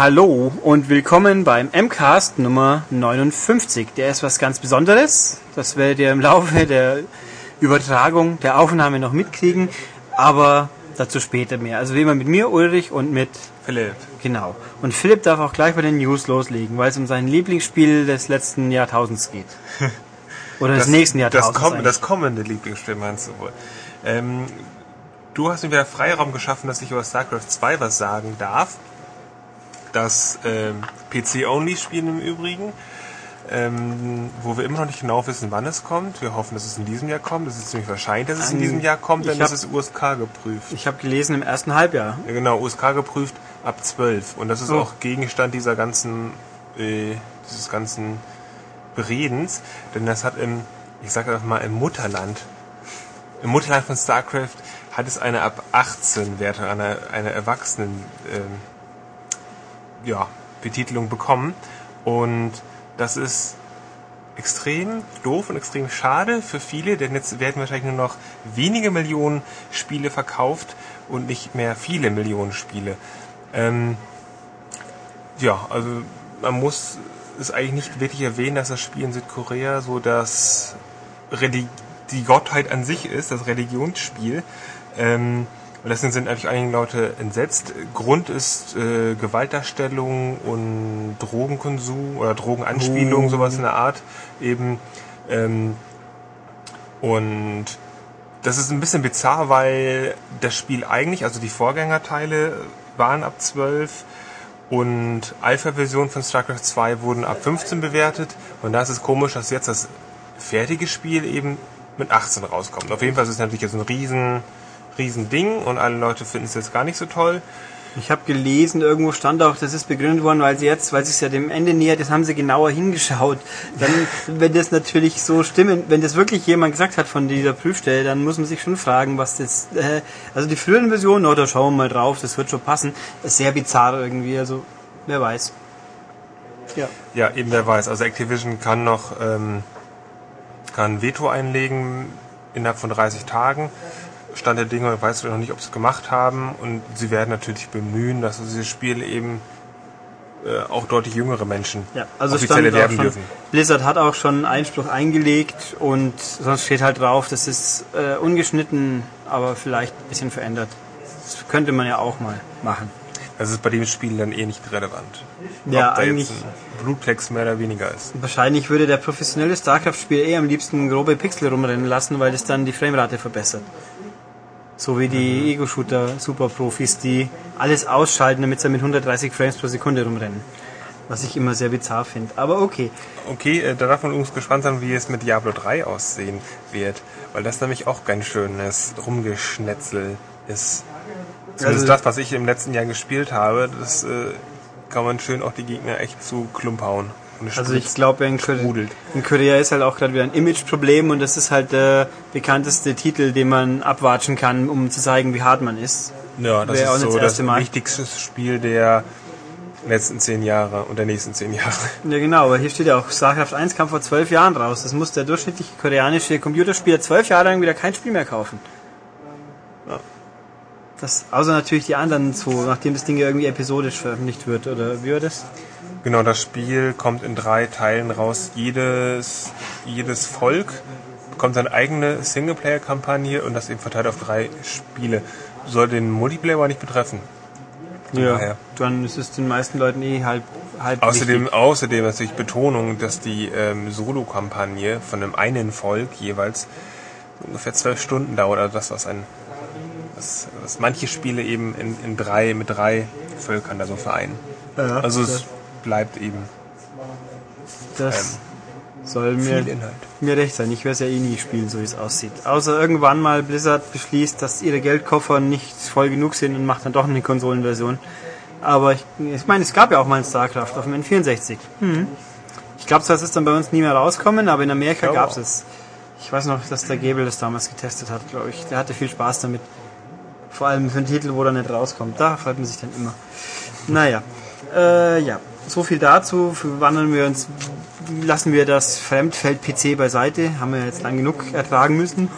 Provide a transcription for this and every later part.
Hallo und willkommen beim MCAST Nummer 59. Der ist was ganz Besonderes. Das werdet ihr im Laufe der Übertragung, der Aufnahme noch mitkriegen. Aber dazu später mehr. Also wie immer mit mir, Ulrich, und mit Philipp. Genau. Und Philipp darf auch gleich bei den News loslegen, weil es um sein Lieblingsspiel des letzten Jahrtausends geht. Oder des nächsten Jahrtausends. Das, komm, das kommende Lieblingsspiel meinst du wohl. Ähm, du hast mir wieder Freiraum geschaffen, dass ich über StarCraft 2 was sagen darf. Das ähm, PC-Only-Spiel im Übrigen, ähm, wo wir immer noch nicht genau wissen, wann es kommt. Wir hoffen, dass es in diesem Jahr kommt. Es ist ziemlich wahrscheinlich, dass es in diesem Jahr kommt, denn es ist USK geprüft. Ich habe gelesen im ersten Halbjahr. Ja, genau, USK geprüft ab 12. Und das ist oh. auch Gegenstand dieser ganzen, äh, dieses ganzen Beredens, denn das hat im, ich sage einfach mal, im Mutterland, im Mutterland von StarCraft hat es eine ab 18 Wertung, eine, eine Erwachsenen, ähm, ja, Betitelung bekommen. Und das ist extrem doof und extrem schade für viele, denn jetzt werden wahrscheinlich nur noch wenige Millionen Spiele verkauft und nicht mehr viele Millionen Spiele. Ähm, ja, also man muss es eigentlich nicht wirklich erwähnen, dass das Spiel in Südkorea so das Reli die Gottheit an sich ist, das Religionsspiel. Ähm, und deswegen sind natürlich einige Leute entsetzt. Grund ist äh, Gewaltdarstellung und Drogenkonsum oder Drogenanspielung, oh. sowas in der Art eben. Ähm, und das ist ein bisschen bizarr, weil das Spiel eigentlich, also die Vorgängerteile waren ab 12 und Alpha-Versionen von StarCraft 2 wurden ab 15 bewertet. Und da ist es komisch, dass jetzt das fertige Spiel eben mit 18 rauskommt. Auf jeden Fall ist es natürlich jetzt ein riesen Riesending und alle Leute finden es jetzt gar nicht so toll. Ich habe gelesen, irgendwo stand auch, das ist begründet worden, weil sie jetzt, weil es ja dem Ende nähert, das haben sie genauer hingeschaut. Dann, wenn das natürlich so stimmen, wenn das wirklich jemand gesagt hat von dieser Prüfstelle, dann muss man sich schon fragen, was das, äh, also die früheren Versionen, oh, da schauen wir mal drauf, das wird schon passen, ist sehr bizarr irgendwie, also wer weiß. Ja. Ja, eben wer weiß. Also Activision kann noch, ähm, kann Veto einlegen innerhalb von 30 Tagen. Stand der Dinge, weißt du noch nicht, ob sie es gemacht haben. Und sie werden natürlich bemühen, dass dieses Spiel eben äh, auch deutlich jüngere Menschen ja, also offiziell erwerben schon, dürfen. Blizzard hat auch schon Einspruch eingelegt und sonst steht halt drauf, das ist äh, ungeschnitten, aber vielleicht ein bisschen verändert. Das könnte man ja auch mal machen. Das ist bei dem Spiel dann eh nicht relevant. Ja, Ob da eigentlich. Jetzt ein Blutplex mehr oder weniger ist. Wahrscheinlich würde der professionelle StarCraft-Spieler eh am liebsten grobe Pixel rumrennen lassen, weil das dann die Framerate verbessert. So wie die mhm. Ego-Shooter-Superprofis, die alles ausschalten, damit sie mit 130 Frames pro Sekunde rumrennen. Was ich immer sehr bizarr finde. Aber okay. Okay, äh, da darf man übrigens gespannt sein, wie es mit Diablo 3 aussehen wird. Weil das nämlich auch ganz schönes Rumgeschnetzel ist. Zumindest also, das, was ich im letzten Jahr gespielt habe, das äh, kann man schön auch die Gegner echt zu Klump hauen. Also ich glaube, in, in, Korea ist halt auch gerade wieder ein Image-Problem und das ist halt der bekannteste Titel, den man abwatschen kann, um zu zeigen, wie hart man ist. Ja, das Wäre ist so das, das wichtigste Spiel der letzten zehn Jahre und der nächsten zehn Jahre. Ja genau, aber hier steht ja auch, StarCraft 1 kam vor zwölf Jahren raus. Das muss der durchschnittliche koreanische Computerspieler zwölf Jahre lang wieder kein Spiel mehr kaufen. Ja. Das, außer natürlich die anderen zwei, nachdem das Ding ja irgendwie episodisch veröffentlicht wird, oder wie war das? Genau, das Spiel kommt in drei Teilen raus. Jedes, jedes Volk bekommt seine eigene Singleplayer-Kampagne und das eben verteilt auf drei Spiele. Soll den Multiplayer aber nicht betreffen. Ja, daher. dann ist es den meisten Leuten eh halb, halb Außerdem, wichtig. außerdem natürlich Betonung, dass die ähm, Solo-Kampagne von einem einen Volk jeweils ungefähr zwölf Stunden dauert. Also das, was ein was, was manche Spiele eben in, in drei, mit drei Völkern da so vereinen. Ja, also es bleibt eben. Das ähm, soll mir, mir recht sein. Ich werde es ja eh nie spielen, so wie es aussieht. Außer irgendwann mal Blizzard beschließt, dass ihre Geldkoffer nicht voll genug sind und macht dann doch eine Konsolenversion. Aber ich, ich meine, es gab ja auch mal ein StarCraft auf dem N64. Hm. Ich glaube zwar, es ist dann bei uns nie mehr rauskommen, aber in Amerika gab es es. Ich weiß noch, dass der Gebel das damals getestet hat, glaube ich. Der hatte viel Spaß damit. Vor allem für einen Titel, wo er nicht rauskommt. Da freut man sich dann immer. Naja. Äh, ja so viel dazu. Wandeln wir uns, lassen wir das Fremdfeld PC beiseite. Haben wir jetzt lang genug ertragen müssen.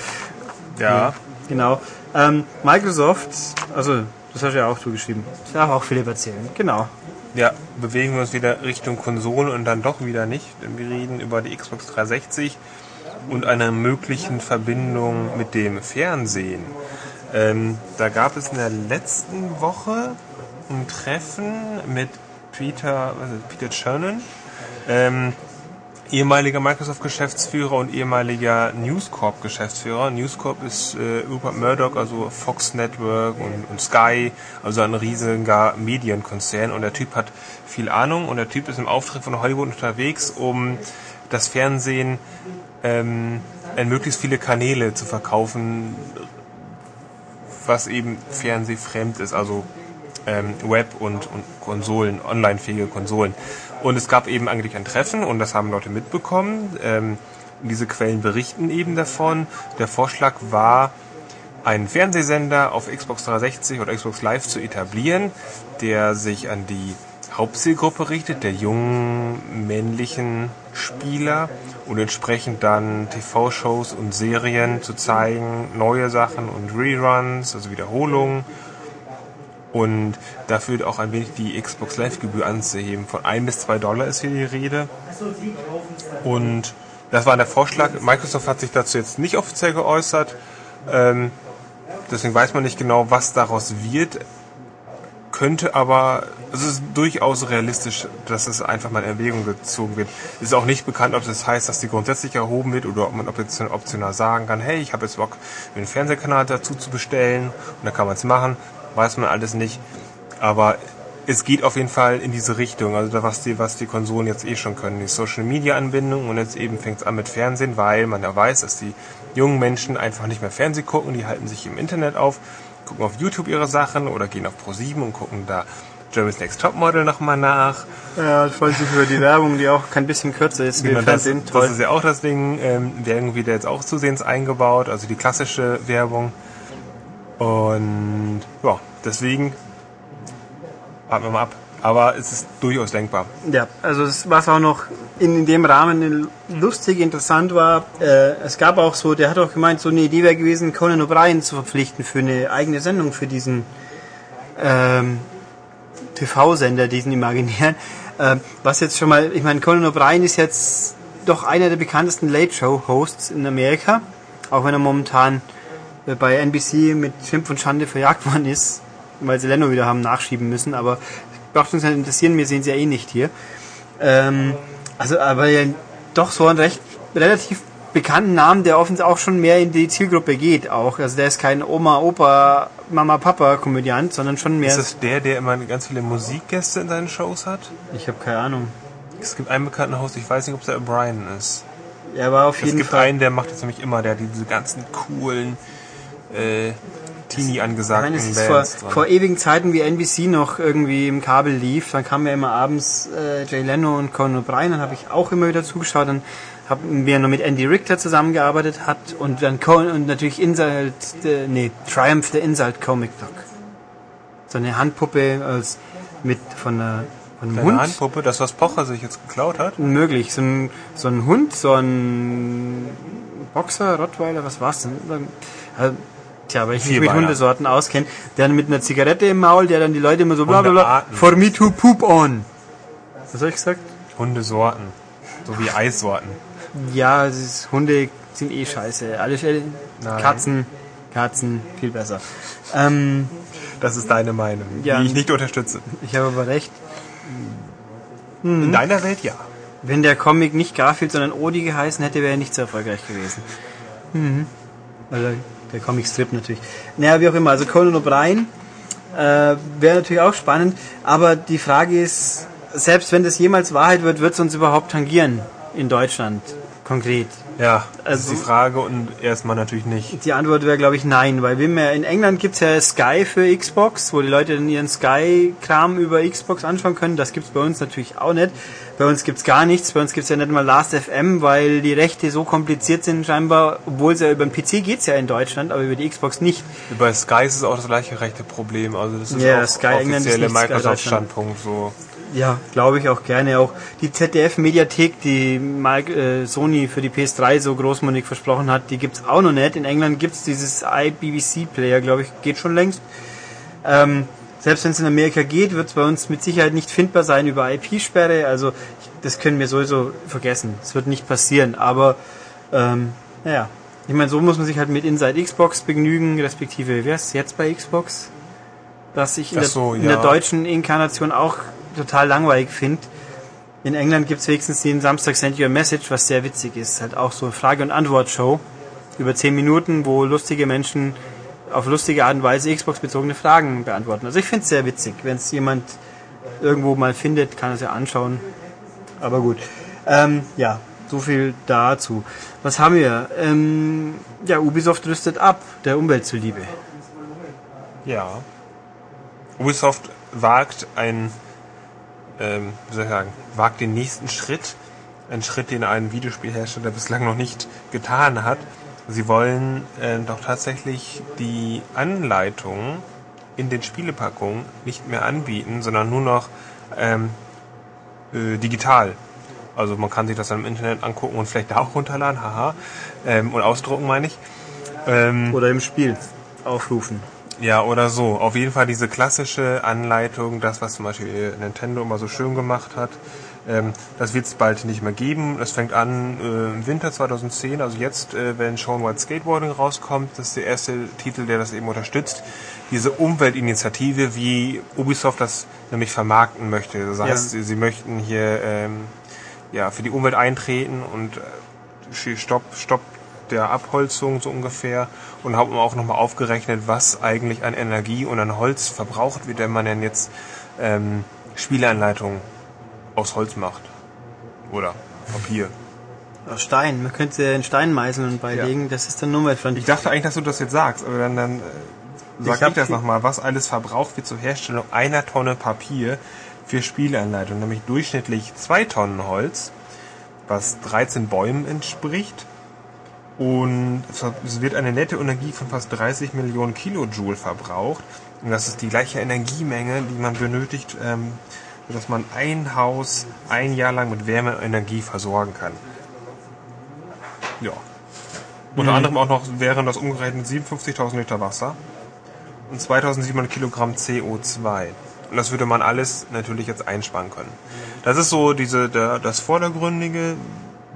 ja. Genau. Ähm, Microsoft, also Das hast du ja auch du geschrieben. Das darf auch Philipp erzählen. Genau. Ja, bewegen wir uns wieder Richtung Konsole und dann doch wieder nicht. Denn wir reden über die Xbox 360 und einer möglichen Verbindung mit dem Fernsehen. Ähm, da gab es in der letzten Woche ein Treffen mit Peter, was ist, Peter Chernin, ähm, ehemaliger Microsoft-Geschäftsführer und ehemaliger News Corp-Geschäftsführer. News Corp ist äh, Rupert Murdoch, also Fox Network und, und Sky, also ein riesiger Medienkonzern. Und der Typ hat viel Ahnung und der Typ ist im Auftrag von Hollywood unterwegs, um das Fernsehen ähm, in möglichst viele Kanäle zu verkaufen, was eben fernsehfremd ist, also ähm, Web und, und Konsolen, online-fähige Konsolen. Und es gab eben eigentlich ein Treffen und das haben Leute mitbekommen. Ähm, diese Quellen berichten eben davon. Der Vorschlag war, einen Fernsehsender auf Xbox 360 oder Xbox Live zu etablieren, der sich an die Hauptzielgruppe richtet, der jungen männlichen Spieler und entsprechend dann TV-Shows und Serien zu zeigen, neue Sachen und Reruns, also Wiederholungen und dafür auch ein wenig die Xbox Live-Gebühr anzuheben. Von 1 bis 2 Dollar ist hier die Rede. Und das war der Vorschlag. Microsoft hat sich dazu jetzt nicht offiziell geäußert. Ähm, deswegen weiß man nicht genau, was daraus wird. Könnte aber, es ist durchaus realistisch, dass es einfach mal in Erwägung gezogen wird. Es ist auch nicht bekannt, ob das heißt, dass die grundsätzlich erhoben wird oder ob man optional sagen kann, hey, ich habe jetzt Bock, einen Fernsehkanal dazu zu bestellen und dann kann man es machen weiß man alles nicht. Aber es geht auf jeden Fall in diese Richtung, also was die, was die Konsolen jetzt eh schon können, die Social Media Anbindung und jetzt eben fängt es an mit Fernsehen, weil man ja weiß, dass die jungen Menschen einfach nicht mehr Fernsehen gucken, die halten sich im Internet auf, gucken auf YouTube ihre Sachen oder gehen auf Pro7 und gucken da Jeremy's Next Top Model nochmal nach. Ja, freuen sich über die Werbung, die auch kein bisschen kürzer ist. Genau, das, das ist ja auch das Ding, ähm, werden wieder jetzt auch zusehends eingebaut, also die klassische Werbung. Und ja, deswegen warten wir mal ab. Aber es ist durchaus denkbar. Ja, also was auch noch in, dem Rahmen lustig, interessant war, äh, es gab auch so, der hat auch gemeint, so eine Idee wäre gewesen, Conan O'Brien zu verpflichten für eine eigene Sendung für diesen ähm, TV-Sender, diesen imaginären. Äh, was jetzt schon mal, ich meine, Conan O'Brien ist jetzt doch einer der bekanntesten Late-Show-Hosts in Amerika, auch wenn er momentan bei NBC mit Schimpf und Schande verjagt worden ist, weil sie Leno wieder haben nachschieben müssen, aber braucht uns halt interessieren, wir sehen sie ja eh nicht hier. Ähm, also, aber ja, doch so ein recht relativ bekannten Namen, der offensichtlich auch schon mehr in die Zielgruppe geht auch. Also der ist kein Oma, Opa, Mama, Papa Komödiant, sondern schon mehr. Ist das der, der immer ganz viele Musikgäste in seinen Shows hat? Ich habe keine Ahnung. Es gibt einen bekannten Host, ich weiß nicht, ob es der Brian ist. Er war auf jeden Fall. Es gibt einen, der macht das nämlich immer, der diese ganzen coolen äh, Teenie angesagten ich meine, Bands. Vor, vor, ewigen Zeiten, wie NBC noch irgendwie im Kabel lief, dann kamen ja immer abends äh, Jay Leno und Conan O'Brien, dann habe ich auch immer wieder zugeschaut, dann haben wir noch mit Andy Richter zusammengearbeitet hat und dann Conan und natürlich Insult, äh, nee, Triumph the Insult Comic Doc. So eine Handpuppe als mit von einer von einem Hund. Handpuppe, das was Pocher sich jetzt geklaut hat? Möglich, so ein, so ein Hund, so ein Boxer, Rottweiler, was war's denn? Also, Tja, weil ich mich mit Hundesorten auskenne, der mit einer Zigarette im Maul, der dann die Leute immer so bla bla bla, for me to poop on. Was habe ich gesagt? Hundesorten. So wie Eissorten. Ja, ist, Hunde sind eh scheiße. Alle. Katzen, Katzen, viel besser. Ähm, das ist deine Meinung, ja, die ich nicht unterstütze. Ich habe aber recht. Mhm. In deiner Welt ja. Wenn der Comic nicht Garfield, sondern Odi geheißen hätte, wäre er nicht so erfolgreich gewesen. Mhm. Also der Comic-Strip natürlich. Naja, wie auch immer. Also Conan O'Brien äh, wäre natürlich auch spannend. Aber die Frage ist, selbst wenn das jemals Wahrheit wird, wird es uns überhaupt tangieren in Deutschland konkret? Ja, das also, ist die Frage und erstmal natürlich nicht. Die Antwort wäre, glaube ich, nein, weil wir mehr in England gibt es ja Sky für Xbox, wo die Leute dann ihren Sky-Kram über Xbox anschauen können. Das gibt es bei uns natürlich auch nicht. Bei uns gibt es gar nichts. Bei uns gibt es ja nicht mal Last.fm, weil die Rechte so kompliziert sind scheinbar, obwohl es ja über den PC geht ja in Deutschland, aber über die Xbox nicht. Bei Sky ist es auch das gleiche rechte Problem. Also das ist ja, auch Sky offizielle Microsoft-Standpunkt so. Ja, glaube ich auch gerne. Auch die ZDF-Mediathek, die Mike, äh, Sony für die PS3 so großmundig versprochen hat, die gibt's auch noch nicht. In England gibt's dieses iBBC-Player, glaube ich, geht schon längst. Ähm, selbst wenn es in Amerika geht, wird es bei uns mit Sicherheit nicht findbar sein über IP-Sperre. Also das können wir sowieso vergessen. Es wird nicht passieren. Aber ähm, naja, ich meine, so muss man sich halt mit Inside Xbox begnügen, respektive, wie heißt es jetzt bei Xbox? Dass ich in, so, der, in der deutschen Inkarnation auch total langweilig finde. In England gibt es wenigstens den Samstag Send You a Message, was sehr witzig ist. Halt auch so eine Frage- und Antwort-Show über 10 Minuten, wo lustige Menschen auf lustige Art und Weise Xbox-bezogene Fragen beantworten. Also ich finde es sehr witzig. Wenn es jemand irgendwo mal findet, kann er es ja anschauen. Aber gut. Ähm, ja, so viel dazu. Was haben wir? Ähm, ja, Ubisoft rüstet ab, der Umwelt zuliebe. Ja. Ubisoft wagt ein, ähm, wie soll ich sagen, wagt den nächsten Schritt. Ein Schritt, den ein Videospielhersteller bislang noch nicht getan hat. Sie wollen äh, doch tatsächlich die Anleitung in den Spielepackungen nicht mehr anbieten, sondern nur noch ähm, äh, digital. Also man kann sich das dann im Internet angucken und vielleicht da auch runterladen, haha, ähm, und ausdrucken meine ich. Ähm, oder im Spiel aufrufen. Ja, oder so. Auf jeden Fall diese klassische Anleitung, das, was zum Beispiel Nintendo immer so schön gemacht hat, ähm, das wird es bald nicht mehr geben. Das fängt an äh, im Winter 2010, also jetzt, äh, wenn Sean White Skateboarding rauskommt, das ist der erste Titel, der das eben unterstützt. Diese Umweltinitiative, wie Ubisoft das nämlich vermarkten möchte. Das heißt, ja. sie, sie, möchten hier ähm, ja, für die Umwelt eintreten und äh, Stopp, Stopp der Abholzung so ungefähr und haben auch nochmal aufgerechnet, was eigentlich an Energie und an Holz verbraucht wird, wenn man denn jetzt ähm, Spieleanleitungen aus Holz macht. Oder Papier. Aus Stein. Man könnte in Stein meißeln und beilegen. Ja. Das ist dann umweltfreundlich. Ich dachte eigentlich, dass du das jetzt sagst, aber dann, dann äh, sag ich, ich das nochmal. Was alles verbraucht wird zur Herstellung einer Tonne Papier für Spieleanleitungen. Nämlich durchschnittlich zwei Tonnen Holz, was 13 Bäumen entspricht. Und es wird eine nette Energie von fast 30 Millionen Kilojoule verbraucht. Und das ist die gleiche Energiemenge, die man benötigt, ähm, sodass man ein Haus ein Jahr lang mit Wärme und Energie versorgen kann. Ja. Unter mhm. anderem auch noch wären das umgerechnet 57.000 Liter Wasser und 2.700 Kilogramm CO2. Und das würde man alles natürlich jetzt einsparen können. Das ist so diese, der, das Vordergründige,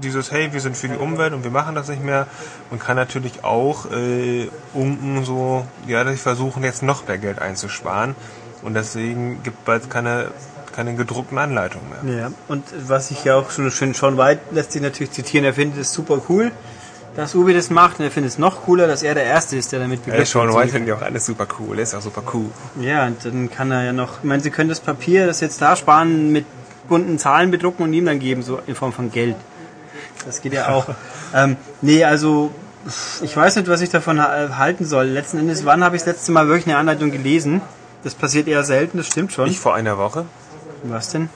dieses, hey, wir sind für die Umwelt und wir machen das nicht mehr. Man kann natürlich auch äh, unten so, ja, dass versuchen jetzt noch mehr Geld einzusparen. Und deswegen gibt bald keine keine gedruckten Anleitungen mehr. Ja, und was ich ja auch schon schön, Sean White lässt sich natürlich zitieren, er findet es super cool, dass Ubi das macht und er findet es noch cooler, dass er der Erste ist, der damit beglückt wird. Sean White findet ja auch alles super cool, er ist auch super cool. Ja, und dann kann er ja noch, ich meine, sie können das Papier, das jetzt da sparen, mit bunten Zahlen bedrucken und ihm dann geben, so in Form von Geld. Das geht ja auch. ähm, nee, also ich weiß nicht, was ich davon halten soll. Letzten Endes, wann habe ich das letzte Mal wirklich eine Anleitung gelesen? Das passiert eher selten, das stimmt schon. Nicht vor einer Woche. Was denn?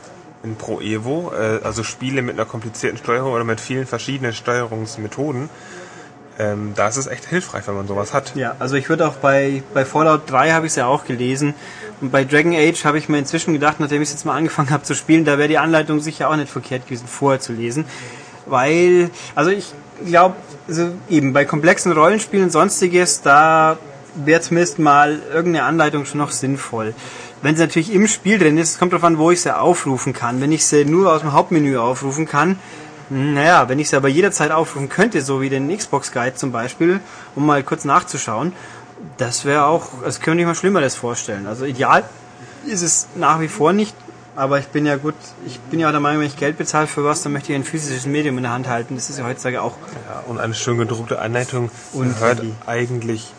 In Pro Evo, äh, also Spiele mit einer komplizierten Steuerung oder mit vielen verschiedenen Steuerungsmethoden. Ähm, da ist es echt hilfreich, wenn man sowas hat. Ja, also ich würde auch bei, bei Fallout 3 habe ich es ja auch gelesen. Und bei Dragon Age habe ich mir inzwischen gedacht, nachdem ich es jetzt mal angefangen habe zu spielen, da wäre die Anleitung sicher auch nicht verkehrt gewesen, vorher zu lesen. Weil, also ich glaube, also eben bei komplexen Rollenspielen und sonstiges, da wäre zumindest mal irgendeine Anleitung schon noch sinnvoll. Wenn sie natürlich im Spiel drin ist, kommt darauf an, wo ich sie aufrufen kann. Wenn ich sie nur aus dem Hauptmenü aufrufen kann, hm, naja, wenn ich sie aber jederzeit aufrufen könnte, so wie den Xbox Guide zum Beispiel, um mal kurz nachzuschauen, das wäre auch, das könnte ich mir Schlimmeres vorstellen. Also ideal ist es nach wie vor nicht, aber ich bin ja gut, ich bin ja auch der Meinung, wenn ich Geld bezahle für was, dann möchte ich ein physisches Medium in der Hand halten. Das ist ja heutzutage auch. Ja, und eine schön gedruckte Anleitung und gehört eigentlich,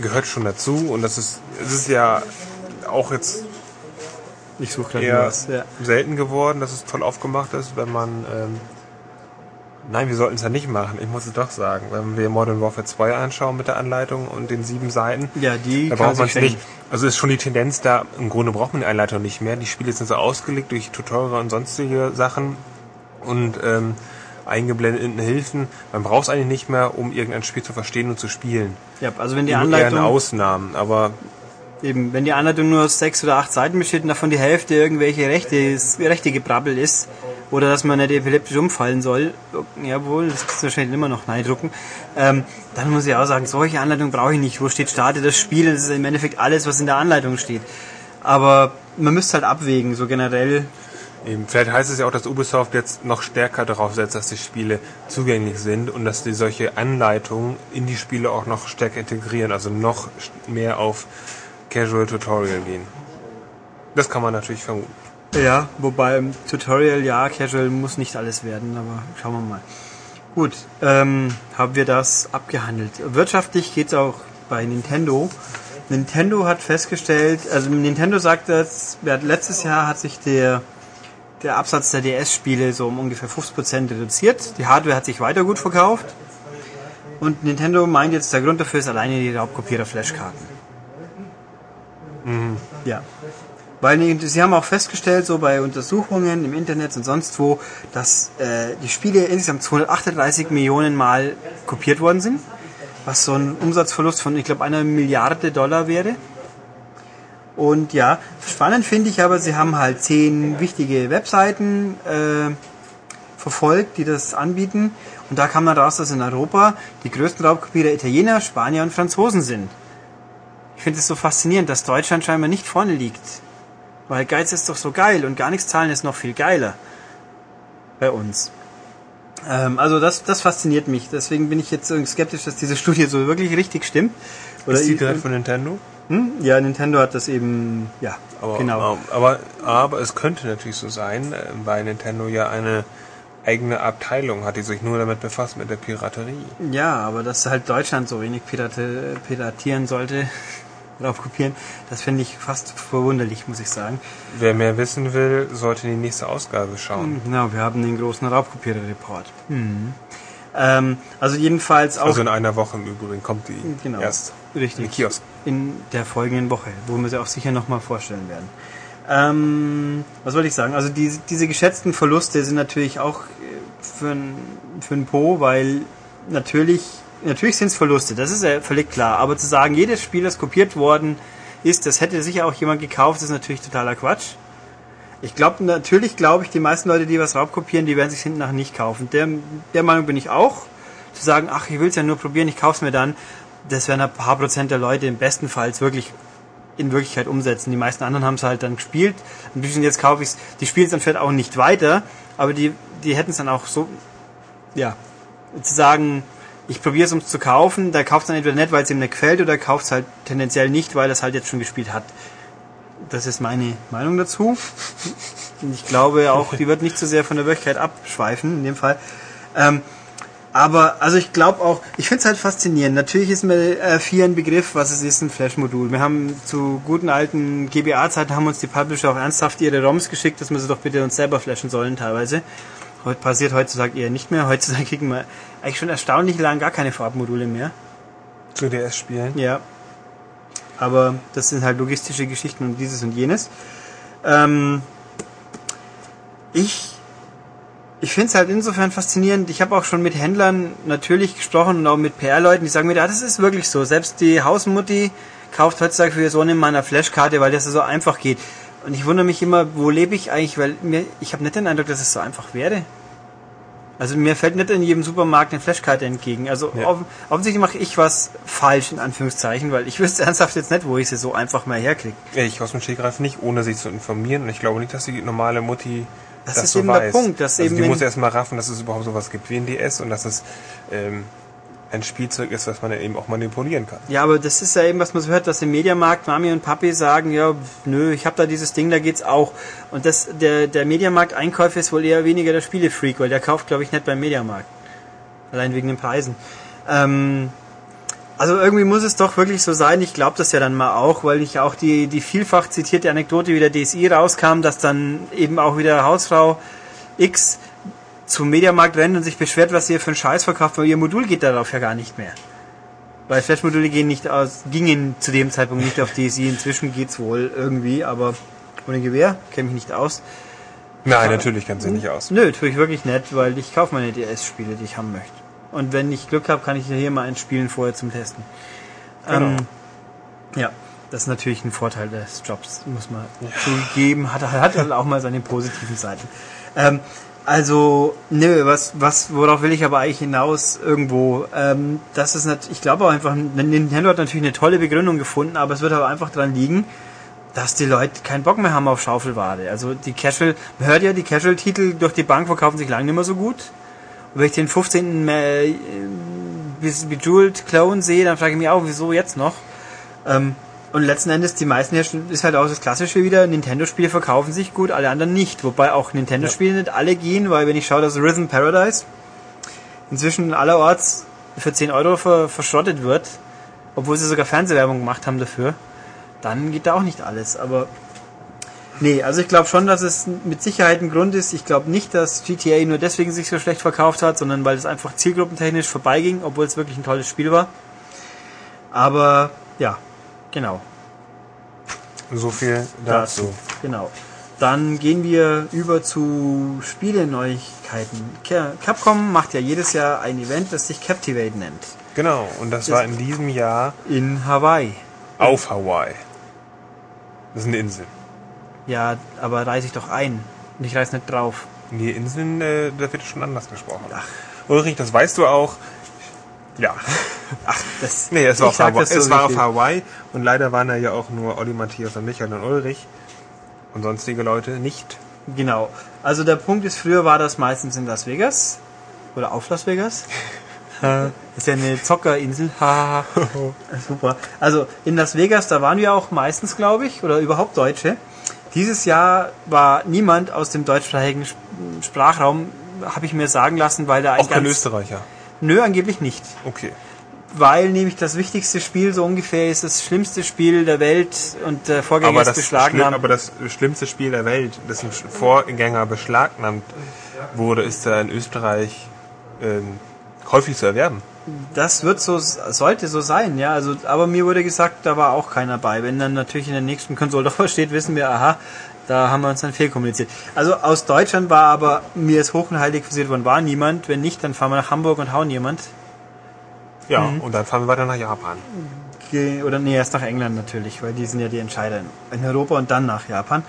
gehört schon dazu und das ist, es ist ja auch jetzt ich suche eher was, ja. selten geworden, dass es toll aufgemacht ist, wenn man ähm, Nein, wir sollten es ja nicht machen. Ich muss es doch sagen. Wenn wir Modern Warfare 2 anschauen mit der Anleitung und den sieben Seiten, ja, die da braucht man es nicht. Also ist schon die Tendenz da, im Grunde braucht man die Anleitung nicht mehr. Die Spiele sind so ausgelegt durch Tutorial und sonstige Sachen und ähm, eingeblendeten Hilfen. Man braucht es eigentlich nicht mehr, um irgendein Spiel zu verstehen und zu spielen. Ja, also wenn die Anleitung... Eher Ausnahmen, aber Eben, wenn die Anleitung nur aus sechs oder acht Seiten besteht und davon die Hälfte irgendwelche Rechte, Rechte gebrabbel ist oder dass man nicht epileptisch umfallen soll, jawohl, das ist wahrscheinlich immer noch neidrucken, ähm, dann muss ich auch sagen, solche Anleitung brauche ich nicht. Wo steht starte das Spiel? Das ist im Endeffekt alles, was in der Anleitung steht. Aber man müsste halt abwägen, so generell. Eben, vielleicht heißt es ja auch, dass Ubisoft jetzt noch stärker darauf setzt, dass die Spiele zugänglich sind und dass die solche Anleitungen in die Spiele auch noch stärker integrieren, also noch mehr auf Casual Tutorial gehen. Das kann man natürlich vermuten. Ja, wobei im Tutorial, ja, Casual muss nicht alles werden, aber schauen wir mal. Gut, ähm, haben wir das abgehandelt. Wirtschaftlich geht es auch bei Nintendo. Nintendo hat festgestellt, also Nintendo sagt dass letztes Jahr hat sich der, der Absatz der DS-Spiele so um ungefähr 50% reduziert. Die Hardware hat sich weiter gut verkauft. Und Nintendo meint jetzt, der Grund dafür ist alleine die Raubkopierer-Flashkarten. Mhm. Ja. Weil sie haben auch festgestellt, so bei Untersuchungen im Internet und sonst wo, dass äh, die Spiele insgesamt 238 Millionen Mal kopiert worden sind, was so ein Umsatzverlust von, ich glaube, einer Milliarde Dollar wäre. Und ja, spannend finde ich aber, sie haben halt zehn wichtige Webseiten äh, verfolgt, die das anbieten. Und da kam dann raus, dass in Europa die größten Raubkopierer Italiener, Spanier und Franzosen sind. Ich finde es so faszinierend, dass Deutschland scheinbar nicht vorne liegt weil Geiz ist doch so geil und gar nichts zahlen ist noch viel geiler. Bei uns. Ähm, also das, das fasziniert mich. Deswegen bin ich jetzt skeptisch, dass diese Studie so wirklich richtig stimmt. Oder ist die direkt von Nintendo? Hm? Ja, Nintendo hat das eben, ja, aber, genau. Aber, aber es könnte natürlich so sein, weil äh, Nintendo ja eine eigene Abteilung hat, die sich nur damit befasst, mit der Piraterie. Ja, aber dass halt Deutschland so wenig pirate, piratieren sollte, drauf kopieren. Das finde ich fast verwunderlich, muss ich sagen. Wer mehr wissen will, sollte in die nächste Ausgabe schauen. Genau, wir haben den großen Raubkopierer-Report. Mhm. Ähm, also jedenfalls auch... Also in einer Woche im Übrigen kommt die genau, erst richtig, in Kiosk. In der folgenden Woche, wo wir sie auch sicher nochmal vorstellen werden. Ähm, was wollte ich sagen? Also die, diese geschätzten Verluste sind natürlich auch äh, für, für ein Po, weil natürlich natürlich sind es Verluste, das ist ja völlig klar. Aber zu sagen, jedes Spiel, das kopiert worden ist, das hätte sicher auch jemand gekauft, ist natürlich totaler Quatsch. Ich glaube, natürlich glaube ich, die meisten Leute, die was raubkopieren, die werden sich hinten nach nicht kaufen. Der, der Meinung bin ich auch. Zu sagen, ach, ich will es ja nur probieren, ich kaufe es mir dann, das werden ein paar Prozent der Leute im besten Fall wirklich in Wirklichkeit umsetzen. Die meisten anderen haben es halt dann gespielt. Ein bisschen jetzt kaufe ich es, die spielen es dann vielleicht auch nicht weiter, aber die, die hätten es dann auch so, ja, zu sagen, ich probiere es, um es zu kaufen. Der kauft es dann entweder nicht, weil es ihm nicht gefällt, oder kauft es halt tendenziell nicht, weil er es halt jetzt schon gespielt hat. Das ist meine Meinung dazu. Ich glaube auch, die wird nicht so sehr von der Wirklichkeit abschweifen, in dem Fall. Ähm, aber, also ich glaube auch, ich finde es halt faszinierend. Natürlich ist mir äh, 4 ein Begriff, was es ist, ein Flash-Modul. Wir haben zu guten alten GBA-Zeiten haben uns die Publisher auch ernsthaft ihre ROMs geschickt, dass wir sie doch bitte uns selber flashen sollen teilweise. Heute passiert heutzutage eher nicht mehr. Heutzutage kriegen wir eigentlich schon erstaunlich lang gar keine Farbmodule mehr. Zu DS-Spielen? Ja. Aber das sind halt logistische Geschichten und dieses und jenes. Ähm, ich ich finde es halt insofern faszinierend. Ich habe auch schon mit Händlern natürlich gesprochen und auch mit PR-Leuten, die sagen mir, ja, das ist wirklich so. Selbst die Hausmutti kauft heutzutage für ihr Sohn in meiner Flashkarte, weil das so einfach geht. Und ich wundere mich immer, wo lebe ich eigentlich, weil mir, ich habe nicht den Eindruck, dass es so einfach wäre. Also mir fällt nicht in jedem Supermarkt eine Flashkarte entgegen. Also ja. off offensichtlich mache ich was falsch, in Anführungszeichen, weil ich wüsste ernsthaft jetzt nicht, wo ich sie so einfach mal herkriege. Ich aus dem Stegreif nicht, ohne sich zu informieren. Und ich glaube nicht, dass die normale Mutti das, das ist so eben weiß. der Punkt. Dass also eben die muss erst mal raffen, dass es überhaupt sowas gibt wie ein DS und dass es ähm, ein Spielzeug ist, was man ja eben auch manipulieren kann. Ja, aber das ist ja eben, was man so hört, dass im Mediamarkt Mami und Papi sagen, ja, nö, ich habe da dieses Ding, da geht's auch. Und das, der, der Mediamarkt-Einkäufer ist wohl eher weniger der Spielefreak, weil der kauft, glaube ich, nicht beim Mediamarkt. Allein wegen den Preisen. Ähm, also irgendwie muss es doch wirklich so sein. Ich glaube das ja dann mal auch, weil ich auch die, die vielfach zitierte Anekdote, wie der DSI rauskam, dass dann eben auch wieder Hausfrau X zum Mediamarkt rennt und sich beschwert, was ihr für einen Scheiß verkauft, weil ihr Modul geht darauf ja gar nicht mehr. Weil Flash-Module gehen nicht aus, gingen zu dem Zeitpunkt nicht auf DSI, inzwischen geht's wohl irgendwie, aber ohne Gewehr, kenne mich nicht aus. Nein, natürlich kann sie nicht aus. Nö, tue ich wirklich nicht, weil ich kaufe meine DS-Spiele, die ich haben möchte. Und wenn ich Glück habe, kann ich hier mal ein Spielen vorher zum Testen. Genau. Ähm, ja, das ist natürlich ein Vorteil des Jobs, muss man ja. zugeben. Hat, hat halt auch mal seine positiven Seiten. Ähm, Also, nö, was, was, worauf will ich aber eigentlich hinaus irgendwo? Ähm, das ist nicht, ich glaube auch einfach, Nintendo hat natürlich eine tolle Begründung gefunden, aber es wird aber einfach dran liegen, dass die Leute keinen Bock mehr haben auf Schaufelware. Also die Casual, man hört ja, die Casual-Titel durch die Bank verkaufen sich lange nicht mehr so gut. Und wenn ich den 15. Äh, Bejeweled Clone sehe, dann frage ich mich auch, wieso jetzt noch? Ähm, und letzten Endes, die meisten ist halt auch das Klassische wieder, Nintendo-Spiele verkaufen sich gut, alle anderen nicht. Wobei auch Nintendo-Spiele ja. nicht alle gehen, weil wenn ich schaue, dass Rhythm Paradise inzwischen allerorts für 10 Euro ver verschrottet wird, obwohl sie sogar Fernsehwerbung gemacht haben dafür, dann geht da auch nicht alles. Aber nee, also ich glaube schon, dass es mit Sicherheit ein Grund ist. Ich glaube nicht, dass GTA nur deswegen sich so schlecht verkauft hat, sondern weil es einfach zielgruppentechnisch vorbeiging, obwohl es wirklich ein tolles Spiel war. Aber ja, genau. So viel dazu. dazu. Genau. Dann gehen wir über zu Spieleneuigkeiten. Capcom macht ja jedes Jahr ein Event, das sich Captivate nennt. Genau, und das, das war in diesem Jahr in Hawaii. Auf Hawaii. Das ist eine Insel. Ja, aber reise ich doch ein. Und ich reise nicht drauf. Nee, Inseln, äh, da wird schon anders gesprochen. Ach. Ulrich, das weißt du auch. Ja. Ach, das. Nee, es war, auf Hawaii, so es war auf Hawaii und leider waren da ja auch nur Olli, Matthias und Michael und Ulrich und sonstige Leute nicht. Genau. Also der Punkt ist, früher war das meistens in Las Vegas oder auf Las Vegas. Das ist ja eine Zockerinsel. Super. Also in Las Vegas, da waren wir auch meistens, glaube ich, oder überhaupt Deutsche. Dieses Jahr war niemand aus dem deutschsprachigen Sprachraum, habe ich mir sagen lassen, weil da ein Auch kein Österreicher. Nö, angeblich nicht. Okay. Weil nämlich das wichtigste Spiel so ungefähr ist das schlimmste Spiel der Welt und der Vorgänger aber ist beschlagnahmt. Aber das schlimmste Spiel der Welt, dessen Vorgänger beschlagnahmt wurde, ist ja in Österreich ähm, häufig zu erwerben. Das wird so, sollte so sein, ja. Also, aber mir wurde gesagt, da war auch keiner bei. Wenn dann natürlich in der nächsten Konsole steht, wissen wir, aha, da haben wir uns dann fehlkommuniziert. Also aus Deutschland war aber mir ist hoch und heilig versiert worden, war niemand. Wenn nicht, dann fahren wir nach Hamburg und hauen jemand. Ja, mhm. und dann fahren wir weiter nach Japan. Oder nee, erst nach England natürlich, weil die sind ja die Entscheider in Europa und dann nach Japan.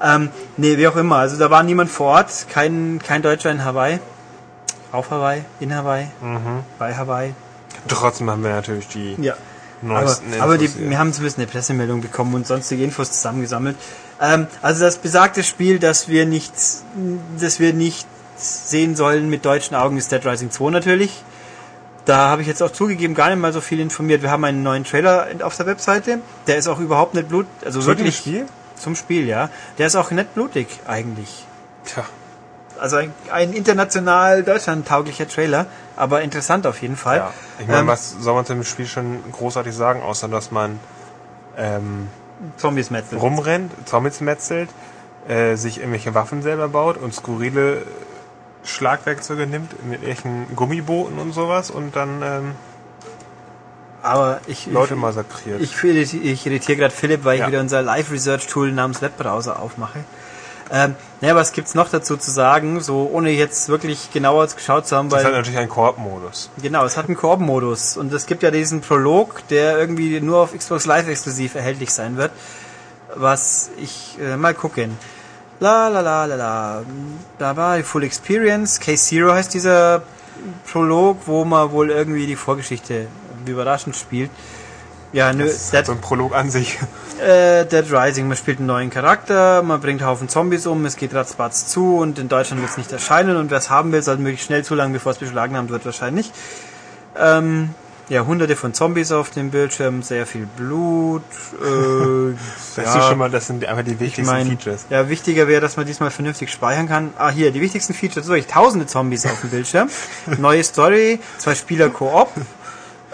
Ähm, nee, wie auch immer. Also da war niemand vor Ort, kein, kein Deutscher in Hawaii. Auf Hawaii, in Hawaii, mhm. bei Hawaii. Trotzdem haben wir natürlich die ja. neuesten aber, Aber die, wir haben zumindest eine Pressemeldung bekommen und sonstige Infos zusammengesammelt. Ähm, also das besagte Spiel, das wir nicht, das wir nicht sehen sollen mit deutschen Augen, ist Dead Rising 2 natürlich. Da habe ich jetzt auch zugegeben gar nicht mal so viel informiert. Wir haben einen neuen Trailer auf der Webseite. Der ist auch überhaupt nicht blut, also Zu wirklich Spiel? zum Spiel, ja. Der ist auch nicht blutig eigentlich. Tja. Also ein, ein international deutschlandtauglicher Trailer, aber interessant auf jeden Fall. Ja. Ich meine, ähm, was soll man zu dem Spiel schon großartig sagen, außer dass man ähm, Zombies metzelt. rumrennt, Zombies metzelt, äh, sich irgendwelche Waffen selber baut und skurrile Schlagwerkzeuge nimmt mit irgendwelchen Gummibooten und sowas und dann ähm, aber ich, Leute massakriert. Ich, ich, ich irritiere gerade Philipp, weil ja. ich wieder unser Live-Research-Tool namens Webbrowser aufmache. Ähm, naja, was gibt's noch dazu zu sagen, so ohne jetzt wirklich genauer geschaut zu haben? Weil, das hat natürlich einen Koop-Modus. Genau, es hat einen Koop-Modus und es gibt ja diesen Prolog, der irgendwie nur auf Xbox Live exklusiv erhältlich sein wird. Was ich äh, mal gucken. La la la la la. Da war die Full Experience. Case Zero heißt dieser Prolog, wo man wohl irgendwie die Vorgeschichte überraschend spielt. Ja, nö. Das ist so ein Prolog an sich. Äh, Dead Rising, man spielt einen neuen Charakter, man bringt Haufen Zombies um, es geht ratzbatz zu und in Deutschland wird es nicht erscheinen und wer es haben will, sollte möglichst schnell zulangen, bevor es beschlagnahmt wird, wahrscheinlich. Ähm, ja, hunderte von Zombies auf dem Bildschirm, sehr viel Blut. Äh, das ja, schon mal, das sind einfach die wichtigsten ich mein, Features. Ja, wichtiger wäre, dass man diesmal vernünftig speichern kann. Ah, hier, die wichtigsten Features, so, ich tausende Zombies auf dem Bildschirm. Neue Story, zwei Spieler Koop,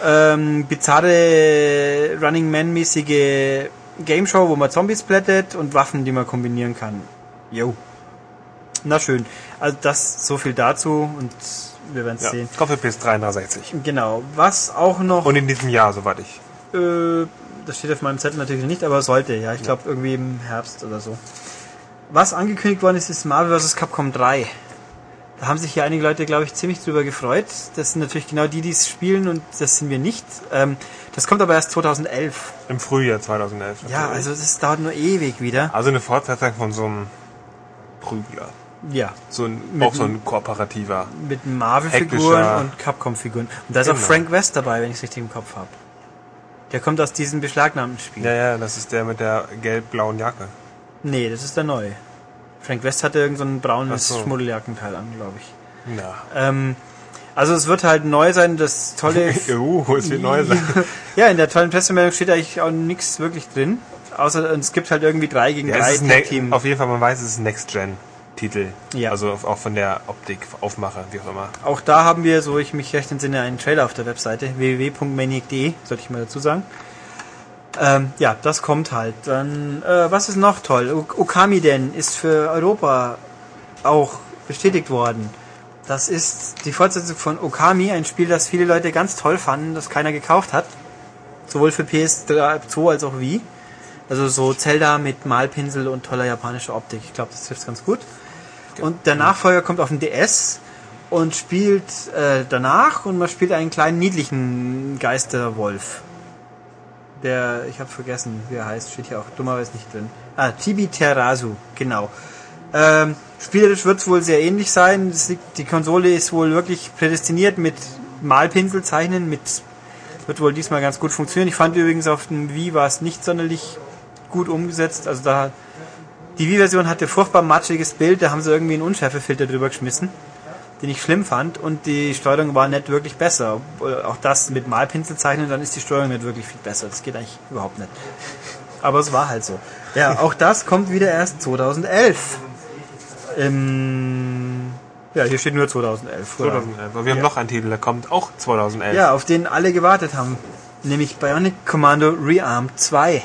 ähm, bizarre Running Man-mäßige Game Show, wo man Zombies plättet und Waffen, die man kombinieren kann. Jo. Na schön. Also das so viel dazu und wir werden es ja, sehen. Coffee 360. Genau. Was auch noch. Und in diesem Jahr, soweit ich. Äh, das steht auf meinem Zettel natürlich nicht, aber sollte, ja. Ich glaube irgendwie im Herbst oder so. Was angekündigt worden ist, ist Marvel vs. Capcom 3. Da haben sich hier einige Leute, glaube ich, ziemlich drüber gefreut. Das sind natürlich genau die, die es spielen und das sind wir nicht. Ähm, das kommt aber erst 2011. Im Frühjahr 2011. Ja, also das dauert nur ewig wieder. Also eine Fortsetzung von so einem Prügler. Ja. So ein, auch so ein kooperativer. Mit Marvel-Figuren und Capcom-Figuren. Und da ist genau. auch Frank West dabei, wenn ich es richtig im Kopf habe. Der kommt aus diesem beschlagnahmten Spiel. Ja, ja, das ist der mit der gelb-blauen Jacke. Nee, das ist der neue. Frank West hatte irgendein so braunes so. Schmuddeljackenteil an, glaube ich. Na. Ähm, also es wird halt neu sein, das tolle... uh, es wird neu sein. ja, in der tollen Pressemeldung steht eigentlich auch nichts wirklich drin. Außer es gibt halt irgendwie drei gegen ja, drei ne- Team. Auf jeden Fall, man weiß, es ist Next-Gen. Titel. Ja. Also auch von der Optik, Aufmache, wie auch immer. Auch da haben wir, so ich mich recht entsinne, einen Trailer auf der Webseite www.maniac.de, sollte ich mal dazu sagen. Ähm, ja, das kommt halt. Dann, äh, was ist noch toll? Okami Den ist für Europa auch bestätigt worden. Das ist die Fortsetzung von Okami, ein Spiel, das viele Leute ganz toll fanden, das keiner gekauft hat. Sowohl für PS2 als auch Wii. Also so Zelda mit Malpinsel und toller japanischer Optik. Ich glaube, das trifft ganz gut. Und der Nachfolger kommt auf den DS und spielt äh, danach und man spielt einen kleinen niedlichen Geisterwolf. Der, ich habe vergessen, wie er heißt, steht hier auch dummerweise nicht drin. Ah, Chibi Terasu, genau. Ähm, spielerisch wird es wohl sehr ähnlich sein. Die Konsole ist wohl wirklich prädestiniert mit Malpinsel zeichnen, mit wird wohl diesmal ganz gut funktionieren. Ich fand übrigens auf dem Wii war es nicht sonderlich gut umgesetzt. Also da die Wii-Version hatte furchtbar matschiges Bild, da haben sie irgendwie einen Unschärfefilter drüber geschmissen, den ich schlimm fand und die Steuerung war nicht wirklich besser. Auch das mit Malpinsel zeichnen, dann ist die Steuerung nicht wirklich viel besser. Das geht eigentlich überhaupt nicht. Aber es war halt so. Ja, auch das kommt wieder erst 2011. Ähm, ja, hier steht nur 2011. 2011. Aber wir haben ja. noch einen Titel, der kommt auch 2011. Ja, auf den alle gewartet haben. Nämlich Bionic Commando Rearmed 2. Äh,